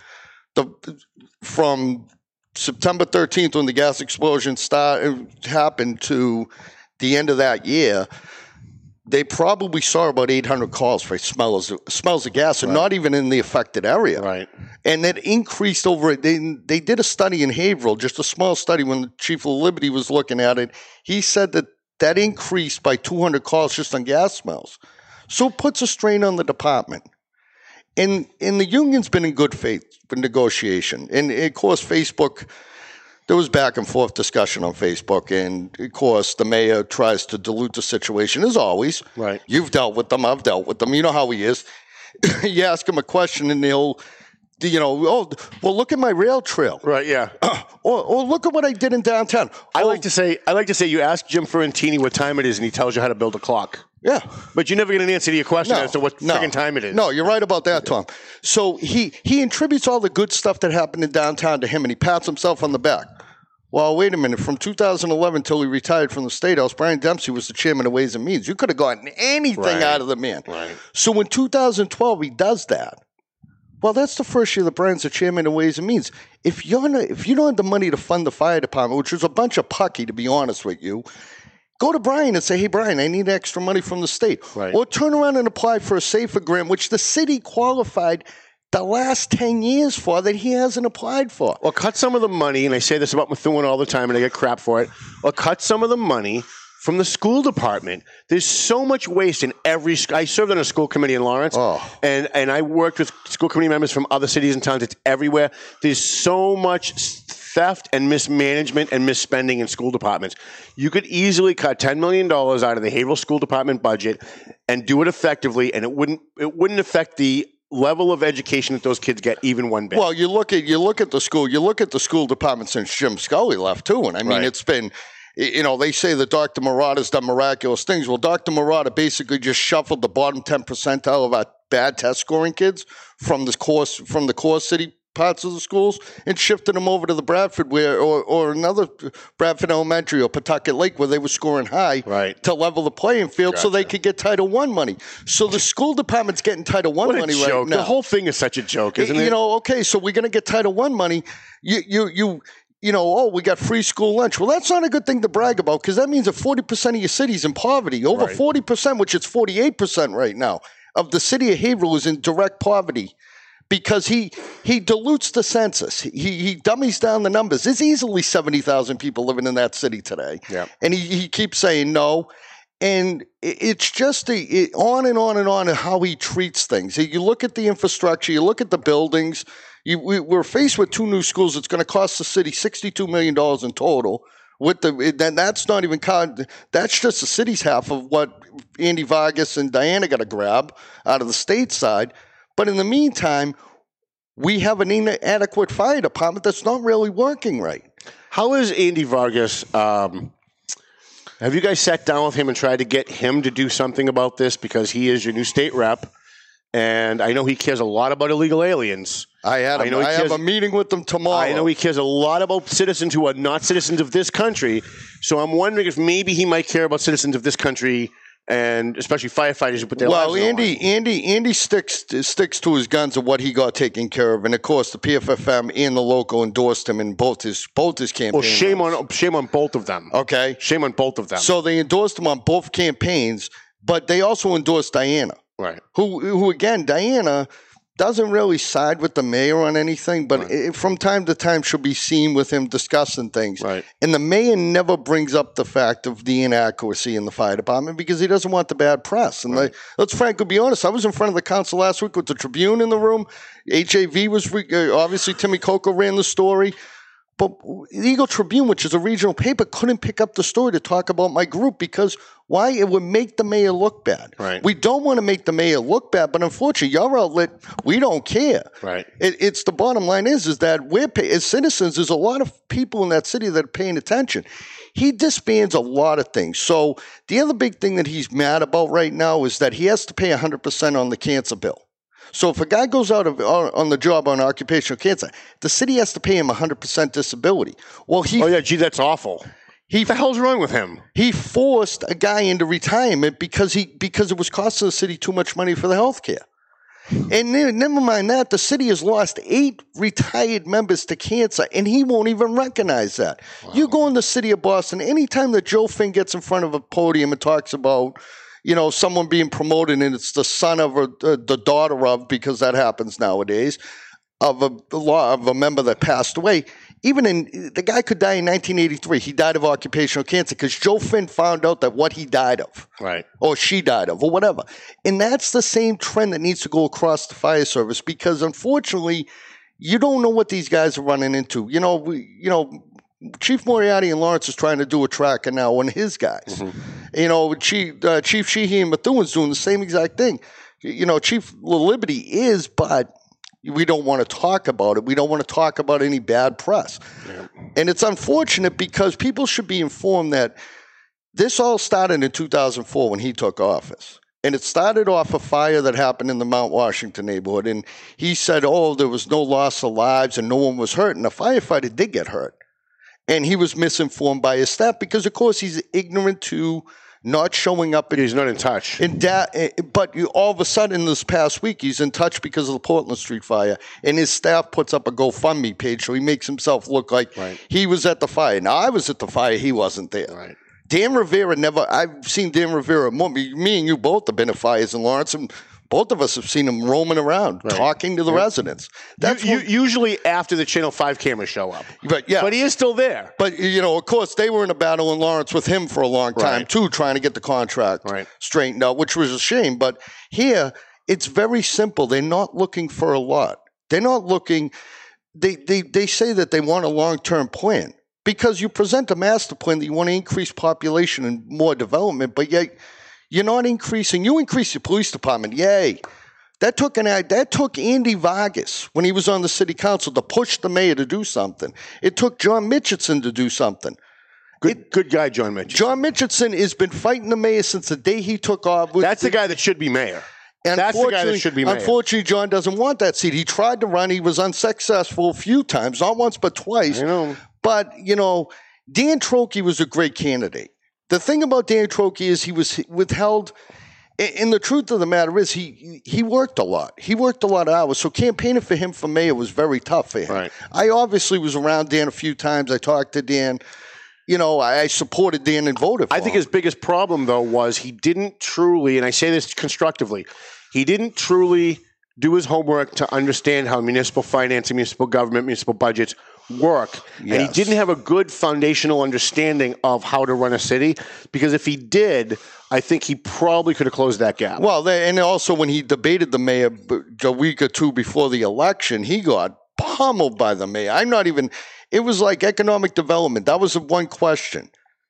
the from September 13th when the gas explosion started happened to the end of that year. They probably saw about 800 calls for smells smells of gas, and not even in the affected area. Right. And that increased over. They they did a study in Haverhill, just a small study when the chief Laliberty was looking at it. He said that that increased by 200 calls just on gas smells. So it puts a strain on the department. And and the union's been in good faith for negotiation. And of course, Facebook. There was back and forth discussion on Facebook, and of course, the mayor tries to dilute the situation as always. Right. You've dealt with them. I've dealt with them. You know how he is. (laughs) you ask him a question, and he'll, you know, oh, well, look at my rail trail. Right. Yeah. (clears throat) Or, or look at what I did in downtown. I Oh, like to say I like to say you ask Jim Fiorentini what time it is, and he tells you how to build a clock. yeah. But you never get an answer to your question as to what no. freaking time it is. No, you're right about that, Tom. So he he attributes all the good stuff that happened in downtown to him, and he pats himself on the back. Well, wait a minute. From 2011 till he retired from the State House, Brian Dempsey was the chairman of Ways and Means. You could have gotten anything Right. out of the man. Right. So in 2012, he does that. Well, that's the first year that Brian's the chairman of Ways and Means. If you're not, if you don't have the money to fund the fire department, which is a bunch of pucky, to be honest with you, go to Brian and say, "Hey, Brian, I need extra money from the state." Right. Or turn around and apply for a safer grant, which the city qualified the last ten years for that he hasn't applied for. Or cut some of the money, and I say this about Methuen all the time, and I get crap for it. Or cut some of the money from the school department. There's so much waste in every. sc- I served on a school committee in Lawrence, Oh. and and I worked with school committee members from other cities and towns. It's everywhere. There's so much theft and mismanagement and misspending in school departments. You could easily cut ten million dollars out of the Haverhill School Department budget and do it effectively, and it wouldn't it wouldn't affect the level of education that those kids get even one bit. Well, you look at you look at the school. You look at the school department since Jim Scully left too, and I mean Right. it's been. You know, they say that Dr. Marotta's done miraculous things. Well, Dr. Murata basically just shuffled the bottom ten percentile of our bad test scoring kids from the course from the core city parts of the schools and shifted them over to the Bradford where or, or another Bradford Elementary or Pentucket Lake where they were scoring high Right. to level the playing field so they could get Title One money. So the school department's getting Title One money joke! right now. The whole thing is such a joke, isn't it? you know, okay, so we're going to get Title One money. You, you, you, you know, oh, we got free school lunch. Well, that's not a good thing to brag about because that means that forty percent of your city's in poverty. Over Right. forty percent, which is forty-eight percent right now, of the city of Haverhill is in direct poverty because he he dilutes the census. He he dummies down the numbers. There's easily seventy thousand people living in that city today, Yeah. and he, he keeps saying no. And it's just a, it, on and on and on how he treats things. You look at the infrastructure, you look at the buildings. You, we, we're faced with two new schools. It's going to cost the city sixty-two million dollars in total. With the then that's not even. That's just the city's half of what Andy Vargas and Diana got to grab out of the state side. But in the meantime, we have an inadequate fire department that's not really working right. How is Andy Vargas? Um, have you guys sat down with him and tried to get him to do something about this because he is your new state rep, and I know he cares a lot about illegal aliens. I had I a, know he I have a meeting with them tomorrow. I know he cares a lot about citizens who are not citizens of this country. So I'm wondering if maybe he might care about citizens of this country and especially firefighters who put their well, lives on the Andy, line. Andy, Andy sticks sticks to his guns of what he got taken care of, and of course, the PFFM and the local endorsed him in both his both his campaigns. Well, shame on shame on both of them. Okay, Shame on both of them. so they endorsed him on both campaigns, but they also endorsed Diana, right. who who again, Diana doesn't really side with the mayor on anything, but i from time to time she'll be seen with him discussing things. Right. And the mayor never brings up the fact of the inaccuracy in the fire department because he doesn't want the bad press. And like, let's frankly be honest. I was in front of the council last week with the Tribune in the room. HAV was re- uh, obviously Timmy Coco ran the story. But the Eagle Tribune, which is a regional paper, couldn't pick up the story to talk about my group because why? It would make the mayor look bad. Right. We don't want to make the mayor look bad, but unfortunately, your outlet, we don't care. Right. It, it's the bottom line is is that we're pay, as citizens. There's a lot of people in that city that are paying attention. He disbands a lot of things. So the other big thing that he's mad about right now is that he has to pay 100 percent on the cancer bill. So if a guy goes out of on, on the job on occupational cancer, the city has to pay him 100 percent disability. Well, he Oh yeah, gee, that's awful. he What the hell's wrong with him? he forced a guy into retirement because he because it was costing the city too much money for the health care. And ne- never mind that, the city has lost eight retired members to cancer, and he won't even recognize that. You go in the city of Boston, anytime that Joe Finn gets in front of a podium and talks about, you know, someone being promoted and it's the son of or uh, the daughter of, because that happens nowadays, of a law of a member that passed away. Even in the guy could die in 1983. He died of occupational cancer because Joe Finn found out that what he died of, Right. or she died of, or whatever. And that's the same trend that needs to go across the fire service because unfortunately, you don't know what these guys are running into. You know, we, you know. Chief Moriarty and Lawrence is trying to do a tracker now on his guys. You know, Chief uh, Chief Sheehy and Methuen's doing the same exact thing. You know, Chief Liberty is, but we don't want to talk about it. We don't want to talk about any bad press. And it's unfortunate because people should be informed that this all started in 2004 when he took office. And it started off a fire that happened in the Mount Washington neighborhood. And he said, oh, there was no loss of lives and no one was hurt. And the firefighter did get hurt. And he was misinformed by his staff because, of course, he's ignorant to not showing up at He's not in touch. and da- eh, but you, all of a sudden, this past week, he's in touch because of the Portland Street fire, and his staff puts up a GoFundMe page, so he makes himself look like Right. he was at the fire. Now, I was at the fire; he wasn't there. Right. Dan Rivera never. I've seen Dan Rivera. more- Me and you both have been at fires in Lawrence, and both of us have seen him roaming around, talking to the residents. That's you, what- usually after the Channel 5 cameras show up. But yeah, But he is still there. But you know, of course, they were in a battle in Lawrence with him for a long time Right. too, trying to get the contract Right. straightened out, which was a shame. But here, it's very simple. They're not looking for a lot. They're not looking. They they they say that they want a long term plan because you present a master plan that you want to increase population and more development, but yet you're not increasing. You increase your police department, yay. That took an that took Andy Vargas when he was on the city council to push the mayor to do something. It took John Michitson to do something. Good, good guy, John Mitchell. John Michitson has been fighting the mayor since the day he took off. That's the guy that should be mayor. and That's the guy that should be mayor. Unfortunately, John doesn't want that seat. He tried to run. He was unsuccessful a few times, not once but twice. I know. But you know, Dan Trokey was a great candidate. The thing about Dan Trokey is he was withheld. And the truth of the matter is, he he worked a lot. He worked a lot of hours. So campaigning for him for mayor was very tough for him. Right. I obviously was around Dan a few times. I talked to Dan. You know, I I supported Dan and voted for him. I think him. his biggest problem, though, was he didn't truly, and I say this constructively, he didn't truly do his homework to understand how municipal finance and municipal government, municipal budgets work. And he didn't have a good foundational understanding of how to run a city because if he did, I think he probably could have closed that gap. Well, they, and also when he debated the mayor a week or two before the election, he got pummeled by the mayor. I'm not even. It was like economic development. That was the one question.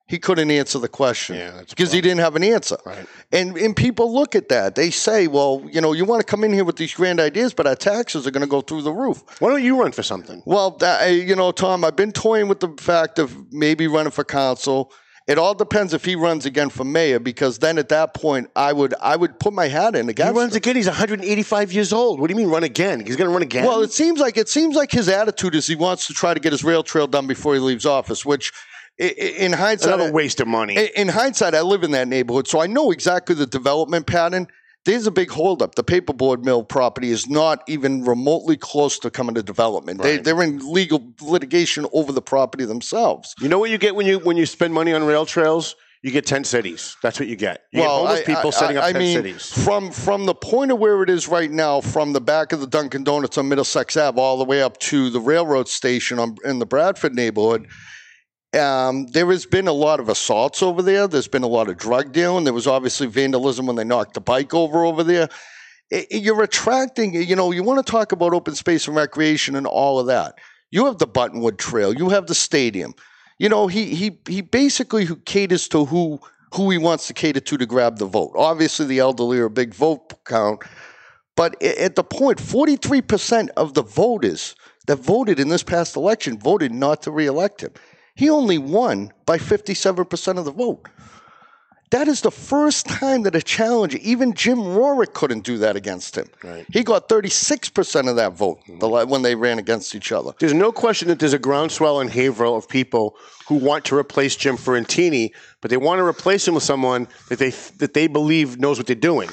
He couldn't answer the question Yeah, because he didn't have an answer. Right. And and people look at that. They say, well, you know, you want to come in here with these grand ideas, but our taxes are going to go through the roof. Why don't you run for something? Well, that, you know, Tom, I've been toying with the fact of maybe running for council. It all depends if he runs again for mayor, because then at that point, I would I would put my hat in the. He runs him. again. He's 185 years old. What do you mean run again? He's going to run again? Well, it seems like it seems like his attitude is he wants to try to get his rail trail done before he leaves office. Which, in hindsight, another waste of money. in- in hindsight, I live in that neighborhood, so I know exactly the development pattern. There's a big holdup. The paperboard mill property is not even remotely close to coming to development. They, Right. they're in legal litigation over the property themselves. You know what you get when you when you spend money on rail trails? You get tent cities. That's what you get. You get homeless people setting up I tent mean, cities. From from the point of where it is right now, from the back of the Dunkin' Donuts on Middlesex Ave, all the way up to the railroad station on, in the Bradford neighborhood. Um, there has been a lot of assaults over there. There's been a lot of drug dealing. There was obviously vandalism when they knocked the bike over over there. I- I- you're attracting, you know, you want to talk about open space and recreation and all of that. You have the Buttonwood Trail. You have the stadium. You know, he he he basically caters to who who he wants to cater to to grab the vote. Obviously, the elderly are a big vote count, but at the point, forty three percent of the voters that voted in this past election voted not to reelect him. He only won by fifty seven percent of the vote. That is the first time that a challenger, even Jim Rurak, couldn't do that against him. Right. He got 36% of that vote the li- when they ran against each other. There's no question that there's a groundswell in Haverhill of people who want to replace Jim Fiorentini, but they want to replace him with someone that they that they believe knows what they're doing.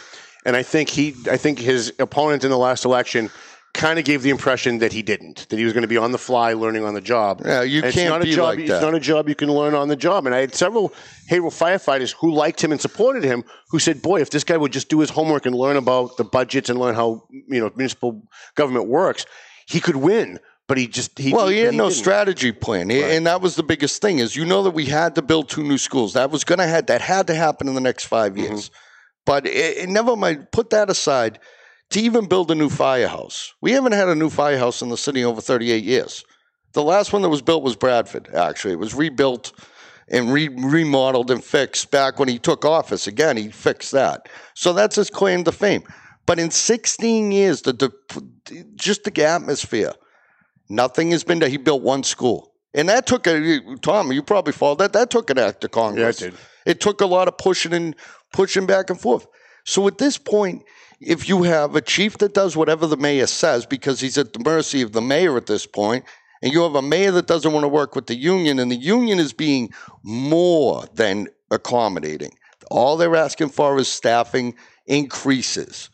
And I think he, I think his opponent in the last election kind of gave the impression that he didn't, that he was going to be on the fly, learning on the job. Yeah, you And can't it's not be a job, like It's that. not a job you can learn on the job. And I had several Haverhill firefighters who liked him and supported him, who said, "Boy, if this guy would just do his homework and learn about the budgets and learn how you know municipal government works, he could win." But he just he Well, he had no didn't. strategy plan, He- and that was the biggest thing. Is you know that we had to build two new schools. That was going to have that had to happen in the next five Mm-hmm. years. But it, it never mind. Put that aside. To even build a new firehouse, we haven't had a new firehouse in the city over 38 years. The last one that was built was Bradford. Actually, it was rebuilt and re- remodeled and fixed back when he took office. Again, he fixed that. So that's his claim to fame. But in 16 years, the, the just the atmosphere, nothing has been done. He built one school, and that took a Tom. You probably followed that. That took an act of Congress. Yeah, did. It took a lot of pushing and pushing back and forth. So at this point, if you have a chief that does whatever the mayor says because he's at the mercy of the mayor at this point, and you have a mayor that doesn't want to work with the union, and the union is being more than accommodating. All they're asking for is staffing increases.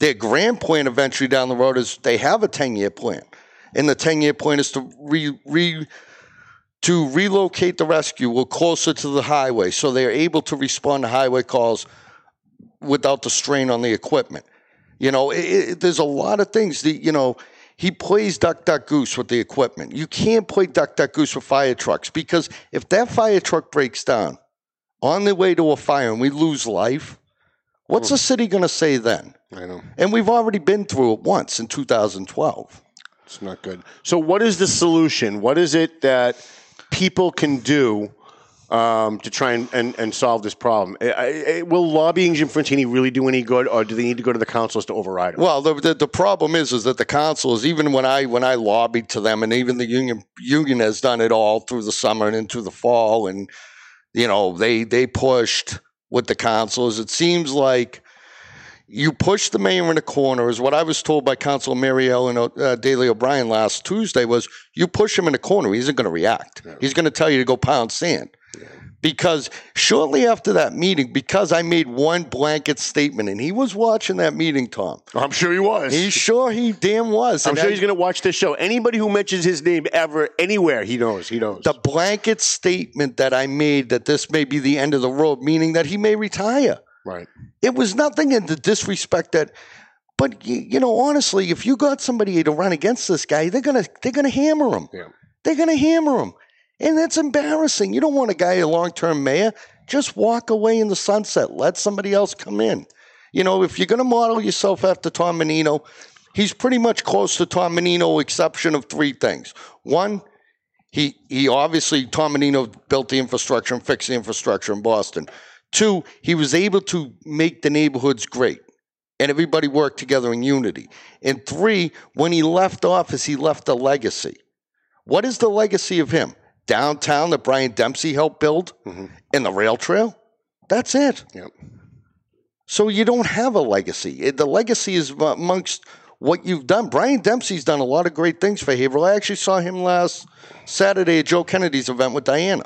Their grand plan eventually down the road is they have a 10 year plan. And the 10 year plan is to re, re, to relocate the rescue closer to the highway so they're able to respond to highway calls without the strain on the equipment. You know, it, it, there's a lot of things that, you know, he plays duck, duck, goose with the equipment. You can't play duck, duck, goose with fire trucks because if that fire truck breaks down on the way to a fire and we lose life, what's the mm. city going to say then? I know. And we've already been through it once in 2012. It's not good. So, what is the solution? What is it that people can do um, to try and, and, and solve this problem? I, I, will lobbying Jim Fiorentini really do any good, or do they need to go to the councils to override it? Well, the, the, the problem is is that the councils, even when I when I lobbied to them, and even the union union has done it all through the summer and into the fall, and you know they they pushed with the councils. It seems like you push the mayor in a corner is what I was told by Council Mary Ellen uh, Daly O'Brien last Tuesday was you push him in a corner, he isn't going to react. Yeah. He's going to tell you to go pound sand. Yeah. Because shortly after that meeting, because I made one blanket statement, and he was watching that meeting, Tom. I'm sure he was. He's sure he damn was. I'm and sure I, he's going to watch this show. Anybody who mentions his name ever, anywhere, he knows. He knows. The blanket statement that I made that this may be the end of the road, meaning that he may retire. Right. It was nothing in the disrespect that, but you, you, know, honestly, if you got somebody to run against this guy, they're gonna they're gonna hammer him. Yeah. They're gonna hammer him, and that's embarrassing. You don't want a guy a long term mayor. Just walk away in the sunset. Let somebody else come in. You know, if you're gonna model yourself after Tom Menino, he's pretty much close to Tom Menino, exception of three things. One, he he obviously Tom Menino built the infrastructure and fixed the infrastructure in Boston. Two, he was able to make the neighborhoods great and everybody worked together in unity. And three, when he left office, he left a legacy. What is the legacy of him? Downtown that Brian Dempsey helped build mm-hmm. and the rail trail? That's it. Yep. So you don't have a legacy. The legacy is amongst what you've done. Brian Dempsey's done a lot of great things for Haverhill. I actually saw him last Saturday at Joe Kennedy's event with Diana.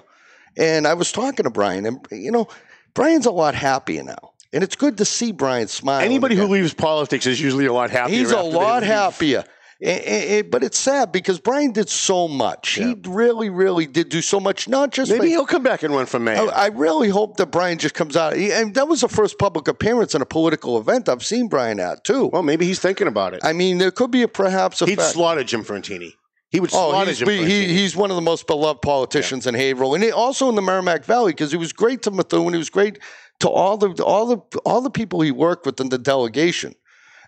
And I was talking to Brian, and, you know, Brian's a lot happier now. And it's good to see Brian smile. Anybody who leaves politics is usually a lot happier. He's a lot happier. And, and, but it's sad because Brian did so much. Yeah. He really, really did do so much. Not just maybe he'll come back and run for mayor. I, I, really hope that Brian just comes out. And that was the first public appearance in a political event I've seen Brian at too. Well, maybe he's thinking about it. I mean, there could be a perhaps a he'd fact. slaughter Jim Fiorentini. He would oh, he's, he, he's one of the most beloved politicians yeah. in Haverhill, and he, also in the Merrimack Valley because he was great to Methuen. He was great to all the all the all the people he worked with in the delegation.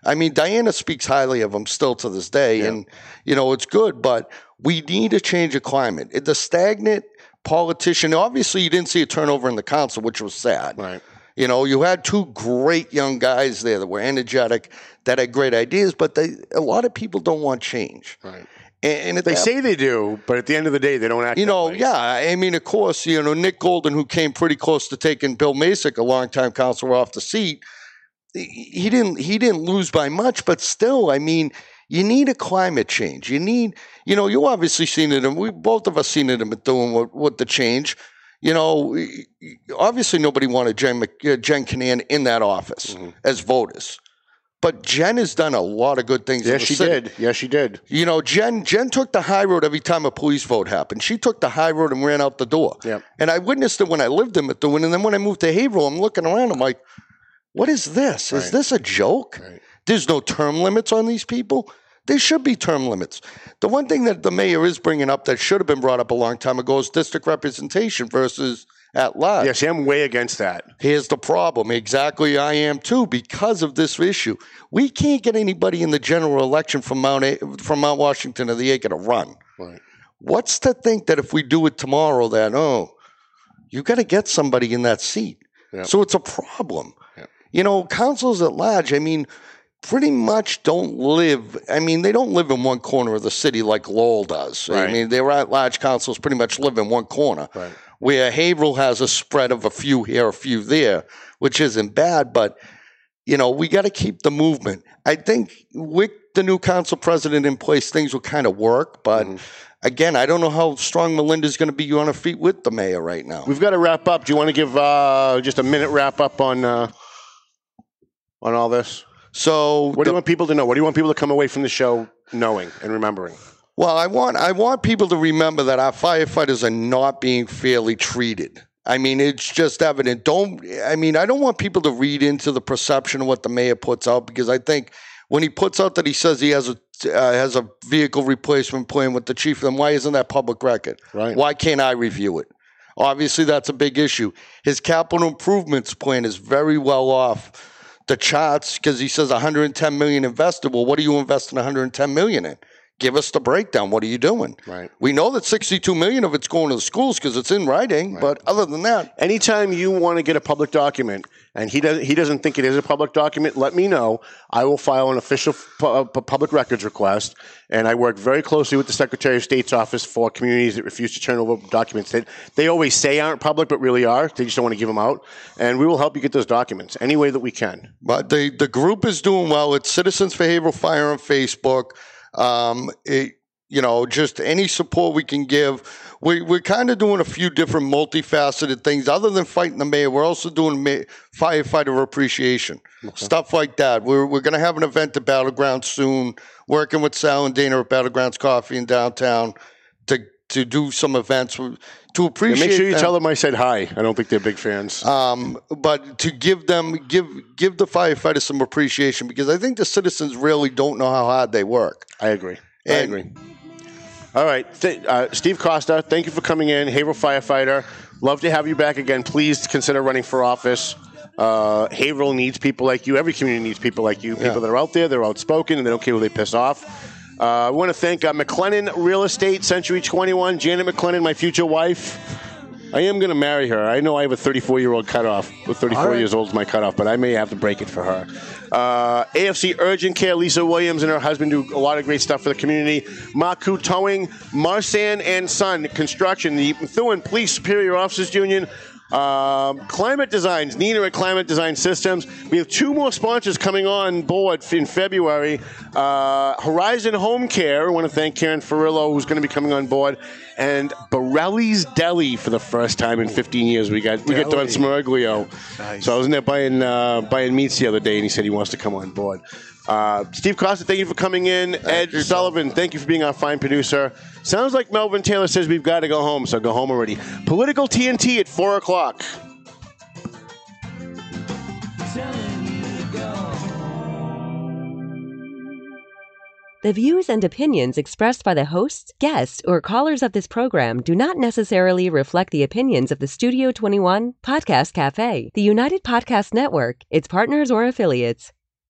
I mean, Diana speaks highly of him still to this day, yeah. and you know it's good. But we need a change of climate. The stagnant politician. Obviously, you didn't see a turnover in the council, which was sad. Right. You know, you had two great young guys there that were energetic, that had great ideas, but they, a lot of people don't want change. Right. And, they say they do, but at the end of the day, they don't act. You know, way. yeah. I mean, of course, you know Nick Golden, who came pretty close to taking Bill Macek, a longtime counselor, off the seat. He didn't. He didn't lose by much, but still, I mean, you need a climate change. You need, you know, you obviously seen it, and we both of us seen it in doing what, what the change. You know, obviously nobody wanted Jen, uh, Jen Kannan in that office mm-hmm. as voters. But Jen has done a lot of good things. Yes, she city. did. Yes, she did. You know, Jen Jen took the high road every time a police vote happened. She took the high road and ran out the door. Yep. And I witnessed it when I lived in Methuen. And then when I moved to Haverhill, I'm looking around. I'm like, what is this? Right. Is this a joke? Right. There's no term limits on these people. There should be term limits. The one thing that the mayor is bringing up that should have been brought up a long time ago is district representation versus – at large. Yes, I'm way against that. Here's the problem. Exactly, I am too, because of this issue. We can't get anybody in the general election from Mount a- from Mount Washington or the Acre to run. Right. What's to think that if we do it tomorrow, that oh, you got to get somebody in that seat. Yep. So it's a problem. Yep. You know, councils at large. I mean, pretty much don't live. I mean, they don't live in one corner of the city like Lowell does. Right. I mean, their at large councils pretty much live in one corner. Right where Haverhill has a spread of a few here, a few there, which isn't bad, but you know, we got to keep the movement. I think with the new council president in place, things will kind of work, but mm-hmm. again, I don't know how strong Melinda's going to be on her feet with the mayor right now. We've got to wrap up. Do you want to give uh, just a minute wrap up on uh, on all this? So, What do you want people to know? What do you want people to come away from the show knowing and remembering? Well, I want I want people to remember that our firefighters are not being fairly treated. I mean, it's just evident. Don't I mean, I don't want people to read into the perception of what the mayor puts out because I think when he puts out that he says he has a uh, has a vehicle replacement plan with the chief, then why isn't that public record? Right. Why can't I review it? Obviously, that's a big issue. His capital improvements plan is very well off the charts because he says 110 million invested. Well, what are you investing 110 million in? Give us the breakdown. What are you doing? Right. We know that 62 million of it's going to the schools because it's in writing. But other than that, Anytime you want to get a public document and he doesn't he doesn't think it is a public document, let me know. I will file an official pu- uh, public records request, and I work very closely with the Secretary of State's office for communities that refuse to turn over documents that they always say aren't public but really are. They just don't want to give them out, and we will help you get those documents any way that we can. But the the group is doing well. It's Citizens for Haverhill Fire on Facebook. Um, it, you know, just any support we can give. We, we're kind of doing a few different multifaceted things. Other than fighting the mayor, we're also doing ma- firefighter appreciation, stuff like that. We're, we're going to have an event at Battlegrounds soon, working with Sal and Dana at Battlegrounds Coffee in downtown to to do some events to And appreciate. make sure you them. tell them I said hi. I don't think they're big fans. Um, but to give them give give the firefighters some appreciation because I think the citizens really don't know how hard they work. I agree. I agree. All right, uh, Steve Costa, thank you for coming in. Haverhill firefighter, love to have you back again. Please consider running for office. Uh, Haverhill needs people like you. Every community needs people like you. People that are out there, they're outspoken, and they don't care who they piss off. Uh, I want to thank uh, McLennan Real Estate, Century 21, Janet McLennan, my future wife. I am going to marry her. I know I have a 34 year old cutoff. With 34 All right. years old is my cutoff, but I may have to break it for her. Uh, AFC Urgent Care, Lisa Williams and her husband do a lot of great stuff for the community. Marcoux Towing, Marsan and Son Construction, the Methuen Police Superior Officers Union. Um, Climate Designs, Nina at Climate Design Systems. We have two more sponsors coming on board in February. Uh, Horizon Home Care. I want to thank Karen Ferrillo, who's going to be coming on board, and Borelli's Deli for the first time in 15 years. We got we got Don Deli. Smerglio. Nice. So I was in there buying uh, buying meats the other day, and he said he wants to come on board. Uh, Steve Costa, thank you for coming in. Ed you, Sullivan, thank you for being our fine producer. Sounds like Melvin Taylor says we've got to go home, so go home already. Political TNT at four o'clock. The views and opinions expressed by the hosts, guests, or callers of this program do not necessarily reflect the opinions of the Studio 21 Podcast Cafe, the United Podcast Network, its partners, or affiliates.